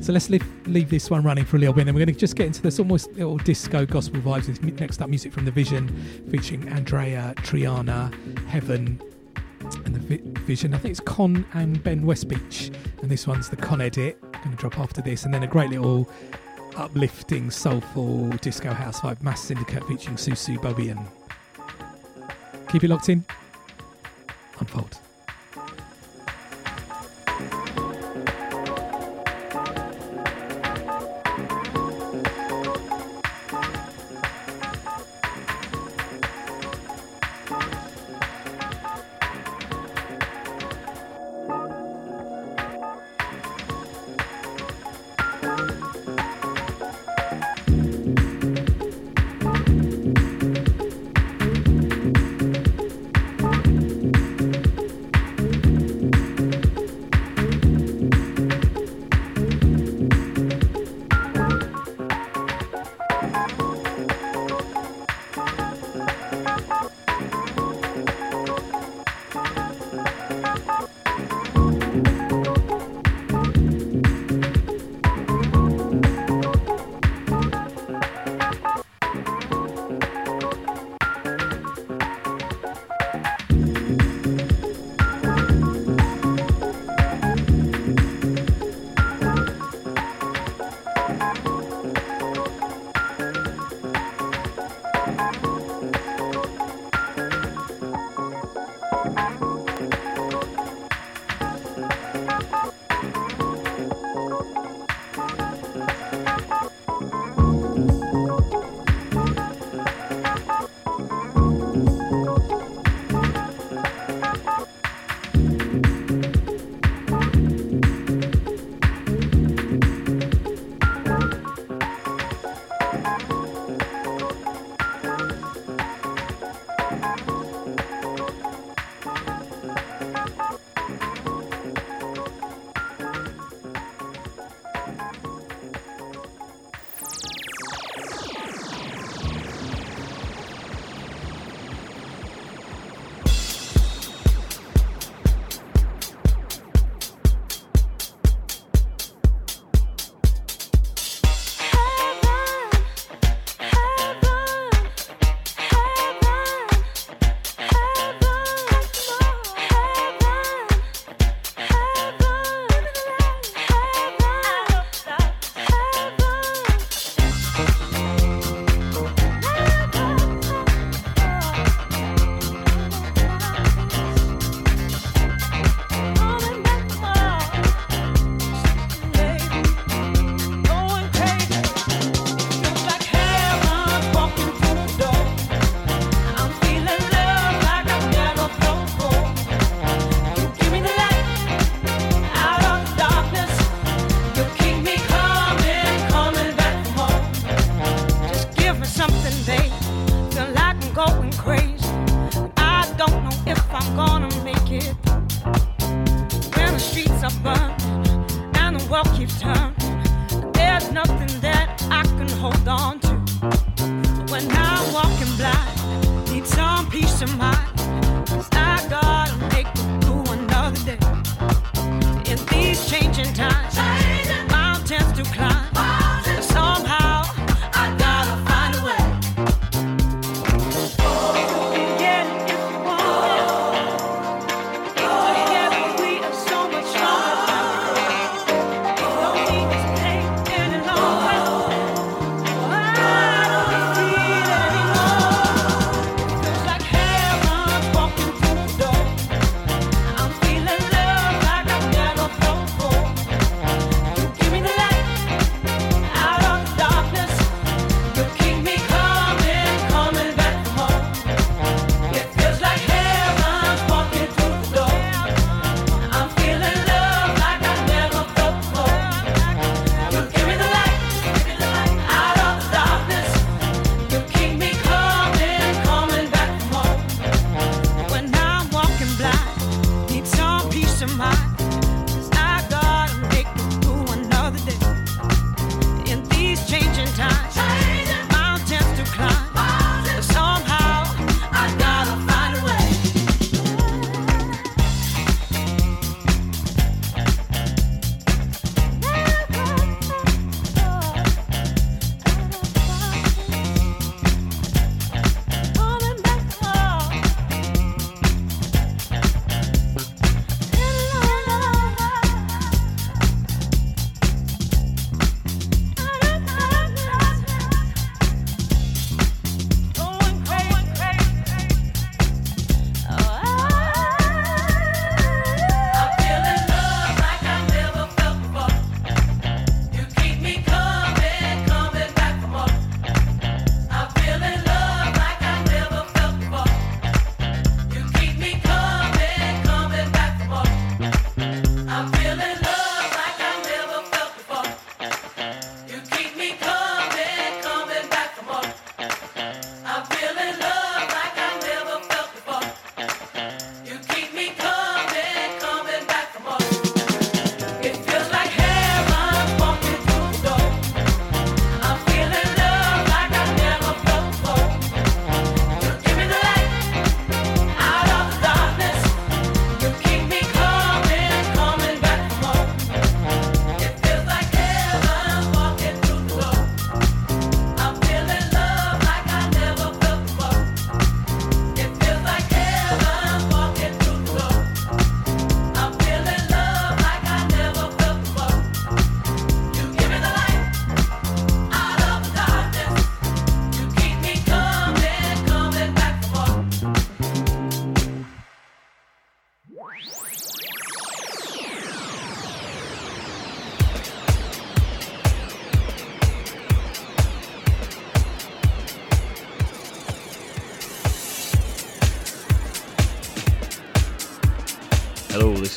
So let's leave, leave this one running for a little bit, and we're going to just get into this almost little disco gospel vibes. Next up, music from the Vision, featuring Andreya Triana, Heaven, and the Vi- Vision. I think it's Kon and Ben Westbeach, and this one's the Kon edit. Going to drop after this, and then a great little uplifting, soulful disco house vibe, Mass Syndicate featuring Su Su Bobien. Keep it locked in. Unfold.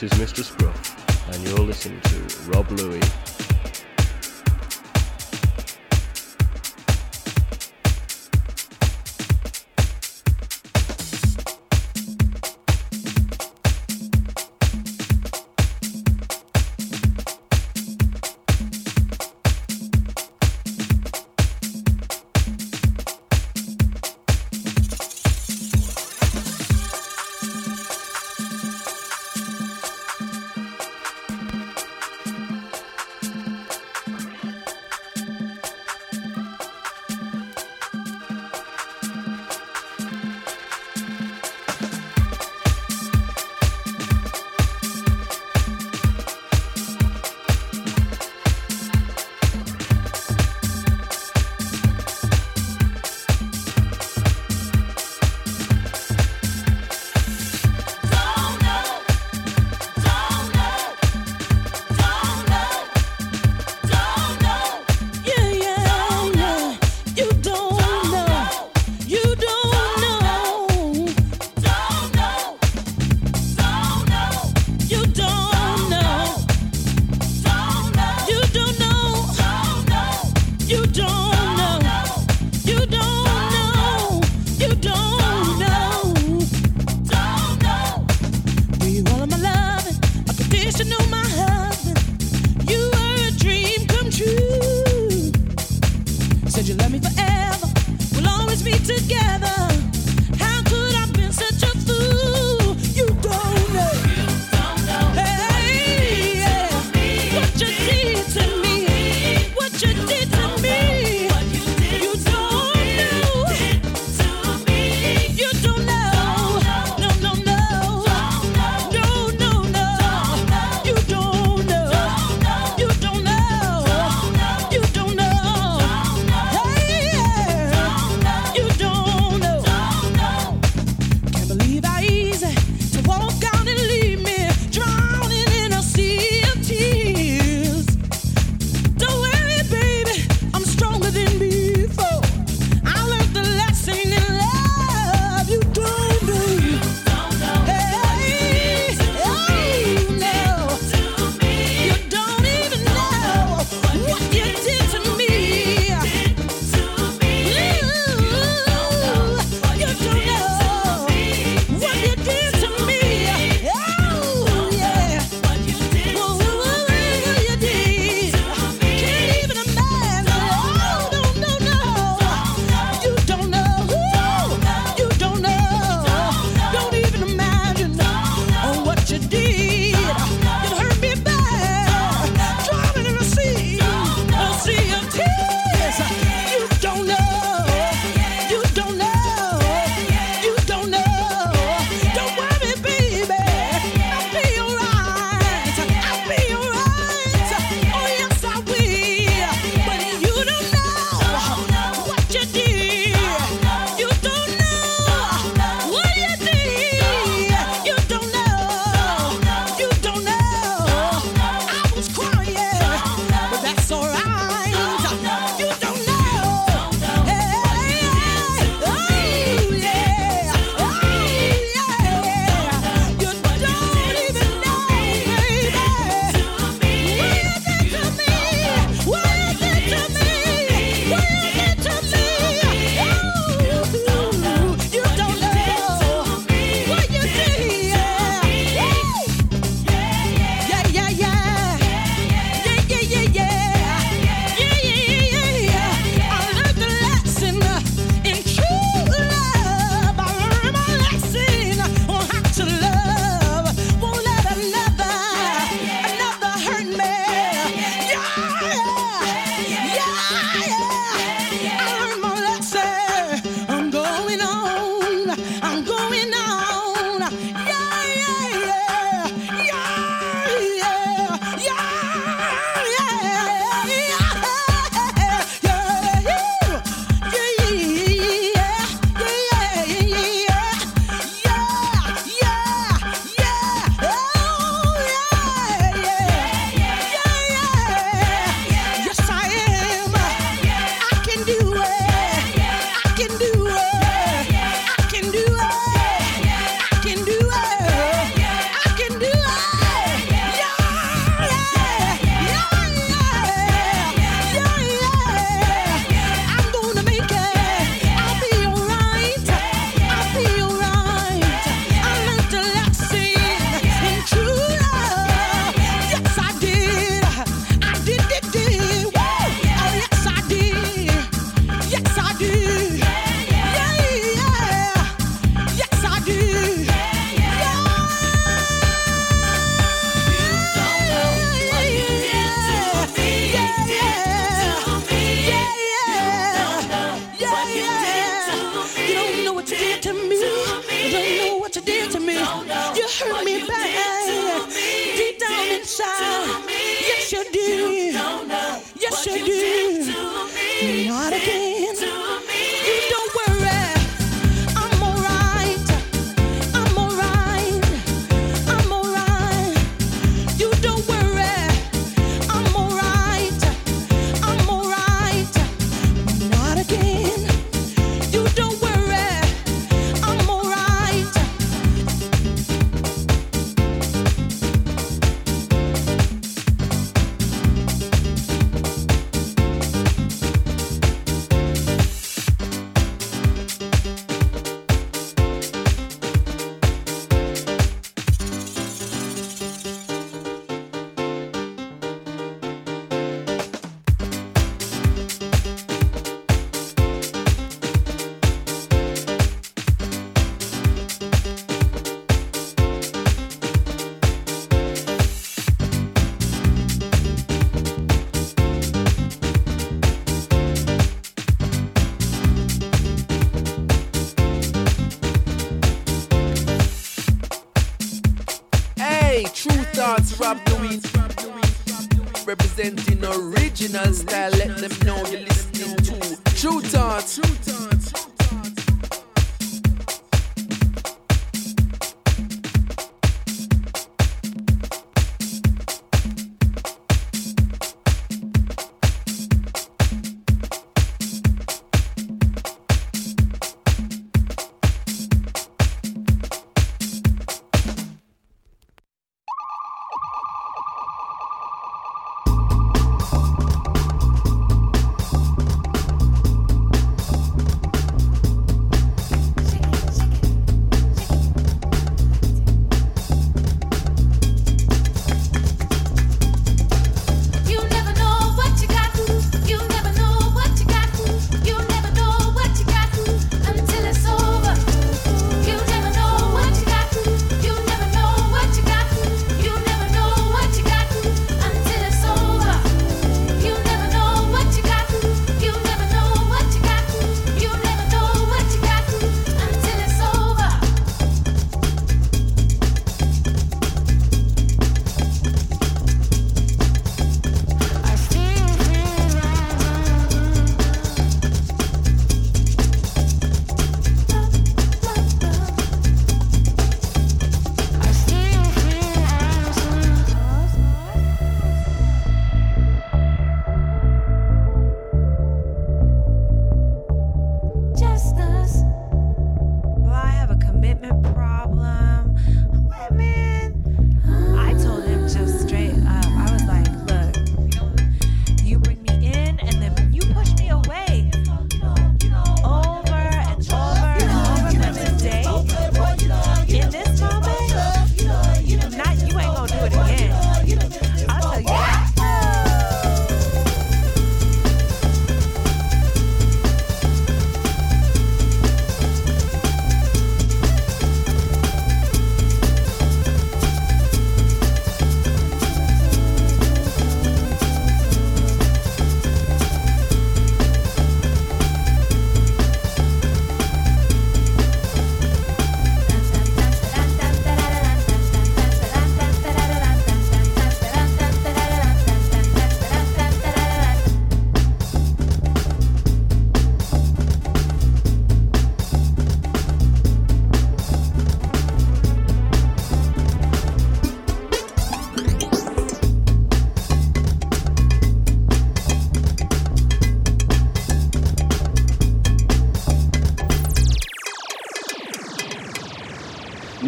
Is Mr.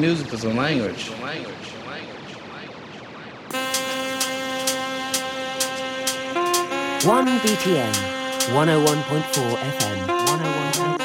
music is a language. language. One BTN, 101.4 FM, 101.4.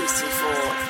Juicy 4.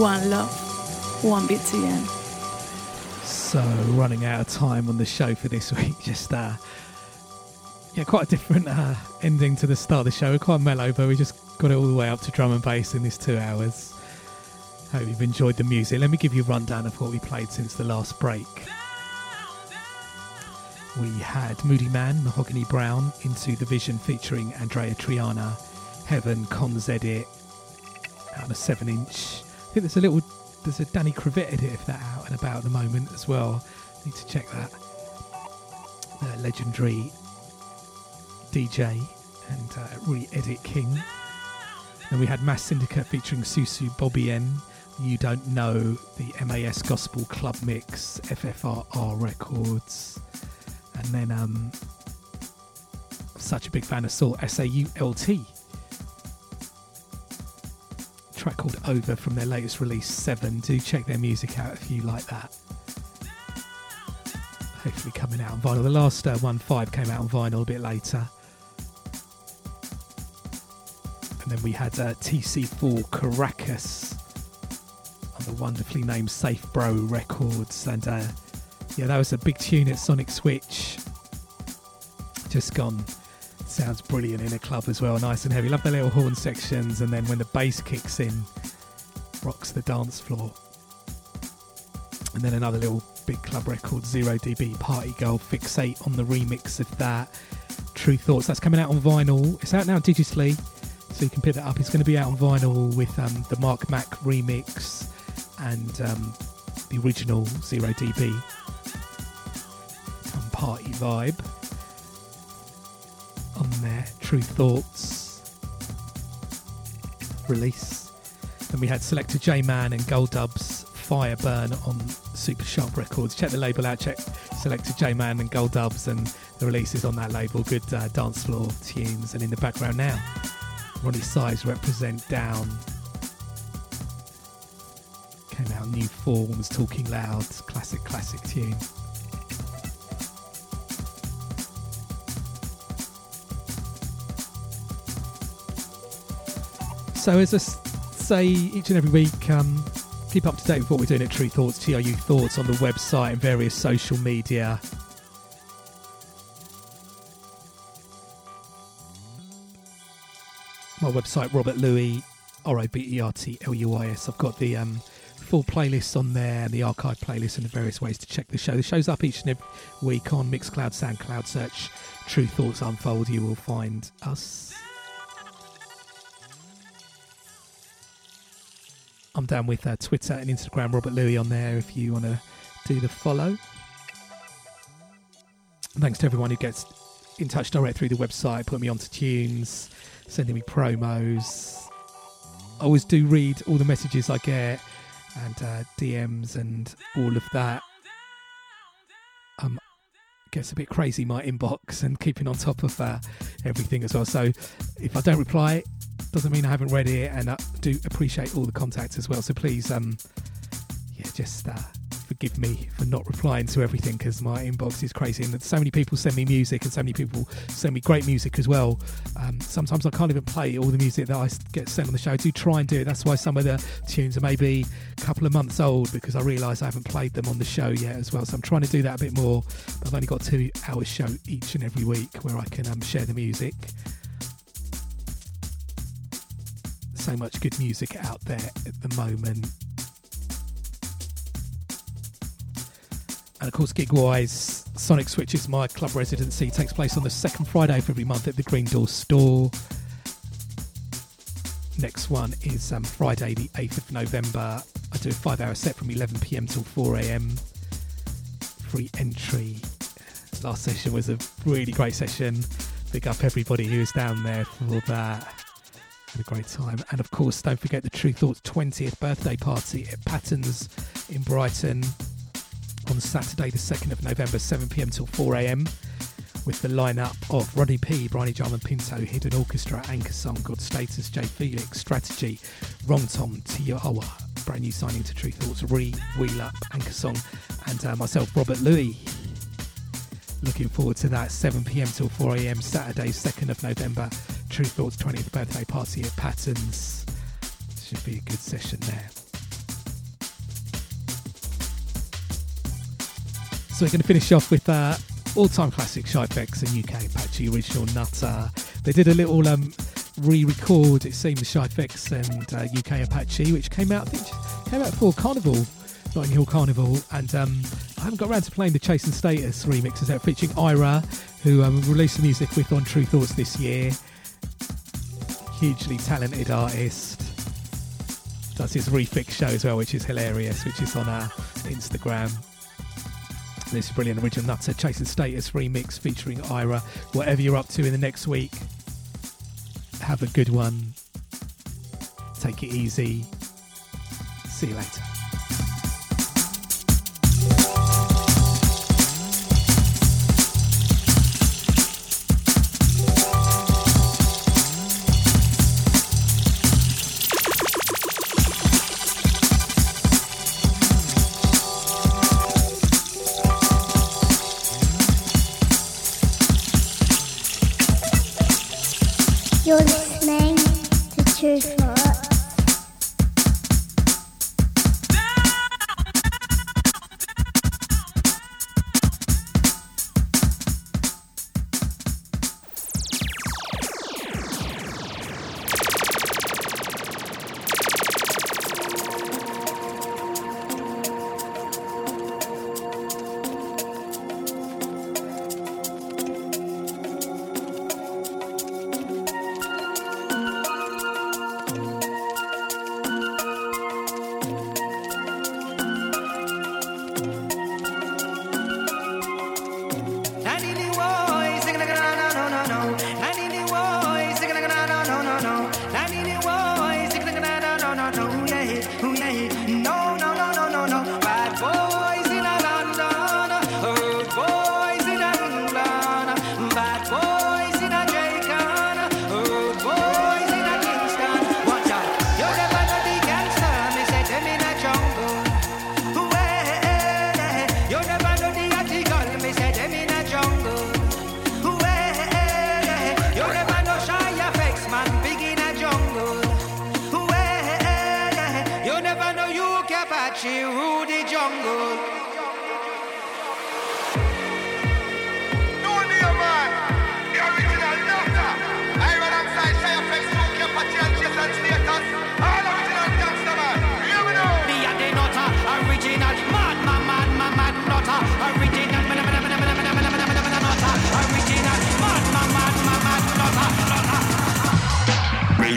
One love, 1BTN. So running out of time on the show for this <laughs> week. Just uh, yeah, quite a different uh, ending to the start of the show. Quite mellow, but we just got it all the way up to drum and bass in these two hours. Hope you've enjoyed the music. Let me give you a rundown of what we played since the last break. We had Moodymann, Mahogany Brown, Into the Vision featuring Andreya Triana, Heaven, Kon's Edit, on a 7 inch. I think there's a little, there's a Danny Krivit edit that out and about at the moment as well. Need to check that. The legendary DJ and uh, re edit king. Then we had Mass Syndicate featuring Su Su Bobien. You Don't Know, the MAS Gospel Club Mix, FFRR Records. And then, um, such a big fan of Salt, SAULT. Track called Over from their latest release, 7. Do check their music out if you like that. Hopefully, coming out on vinyl. The last uh, one, 5, came out on vinyl a bit later. And then we had uh, TC4 Caracas on the wonderfully named Safe Bro Records. And uh, yeah, that was a big tune at Sonic Switch. Just gone. Sounds brilliant in a club as well, nice and heavy. Love the little horn sections, and then when the bass kicks in, rocks the dance floor. And then another little big club record, Zero DB Party Girl Fixate on the remix of that. Tru Thoughts, that's coming out on vinyl. It's out now digitally, so you can pick that up. It's going to be out on vinyl with um, the Marc Mac remix and um, the original Zero DB. Some party vibe on there. Tru Thoughts release. Then we had Selector J Man and Gold Dubs Fire Burn on Super Sharp Records. Check the label out. Check Selector J Man and Gold Dubs and the releases on that label. Good uh, dance floor tunes. And in the background now, Roni Size represent Down. Came out new forms, Talking Loud, classic, classic tune. So, as I say each and every week, um, keep up to date with what we're doing at Tru Thoughts, TRU Thoughts on the website and various social media. My website, Robert Luis, R O B E R T L U I S. I've got the um, full playlists on there the archive playlist and the various ways to check the show. The show's up each and every week on Mixcloud, SoundCloud. Search Tru Thoughts Unfold. You will find us. I'm down with uh, Twitter and Instagram, Robert Luis on there if you want to do the follow. Thanks to everyone who gets in touch direct through the website, put me onto tunes, sending me promos. I always do read all the messages I get and uh, DMs and all of that. Um, gets a bit crazy my inbox and keeping on top of uh, everything as well. So if I don't reply, doesn't mean I haven't read it, and I do appreciate all the contacts as well. So please, um, yeah, just uh, forgive me for not replying to everything because my inbox is crazy, and so many people send me music, and so many people send me great music as well. Um, sometimes I can't even play all the music that I get sent on the show. Do try and do it. That's why some of the tunes are maybe a couple of months old because I realise I haven't played them on the show yet as well. So I'm trying to do that a bit more. I've only got two hours show each and every week where I can um, share the music. So much good music out there at the moment. And of course, gig wise, Sonic Switch is my club residency. It takes place on the second Friday of every month at the Green Door store. Next one is um, Friday, the 8th of November. I do a five hour set from 11 pm till 4 am. Free entry. Last session was a really great session. Big up everybody who was down there for that. Had a great time. And of course, don't forget the Tru Thoughts 20th birthday party at Patterns in Brighton on Saturday, the 2nd of November, 7 pm till 4 am, with the lineup of Rodney P, Bryony Jarman Pinto, Hidden Orchestra, Anchor Song, God Status, Jay Felix, Strategy, Wrong Tom, Tiawa, brand new signing to Tru Thoughts, Re, Wheel Up, Anchor Song, and uh, myself, Robert Luis. Looking forward to that 7 pm till 4 am, Saturday, 2nd of November, Tru Thoughts 20th birthday party at Patterns. Should be a good session there. So we're going to finish off with uh, all-time classic Shy FX and UK Apache original Nuttah. They did a little um, re-record. It seems Shy FX and uh, UK Apache, which came out came out for Carnival, Notting Hill Carnival, and um, I haven't got around to playing the Chase and Status remixes out featuring Irah, who um, released the music with on Tru Thoughts this year. Hugely talented artist. Does his refix show as well, which is hilarious, which is on our Instagram. This is brilliant original Nuttah Chase and Status remix featuring Irah. Whatever you're up to in the next week, have a good one. Take it easy. See you later.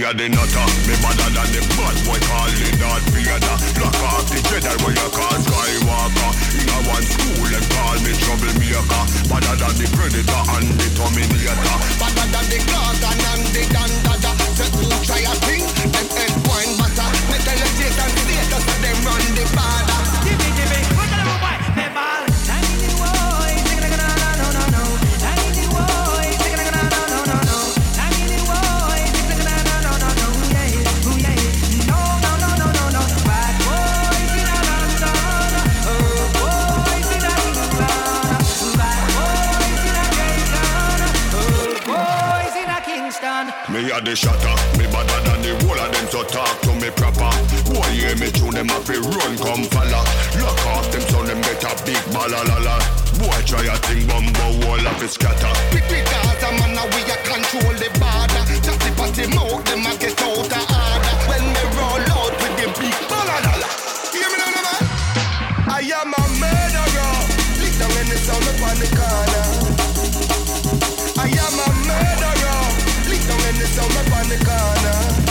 Me a the nutter, me better than the bad boy calling Darth Vader. Lock off the Jedi where you call Skywalker. In a one school and call me troublemaker. Better than the Predator and the Terminator. Better than the Gorgon and the Dandada. Say who try a thing, them head wine butter. Me tell the Jason status them run the border. A the shatter, me better than the whole of them, so talk to me proper. Boy, hear me tune them up, run, come follow. Lock off them, so them better big balalala. Boy, try a thing, bumbo wall of it scatter. Big big Gaza man, now we a control the border. Chatty patty mouth, them a get out of order. When they roll out with them big balalala. Hear me now, man? I am a murderer. Lick down in the sound up on the corner. I am a murderer the summer on the corner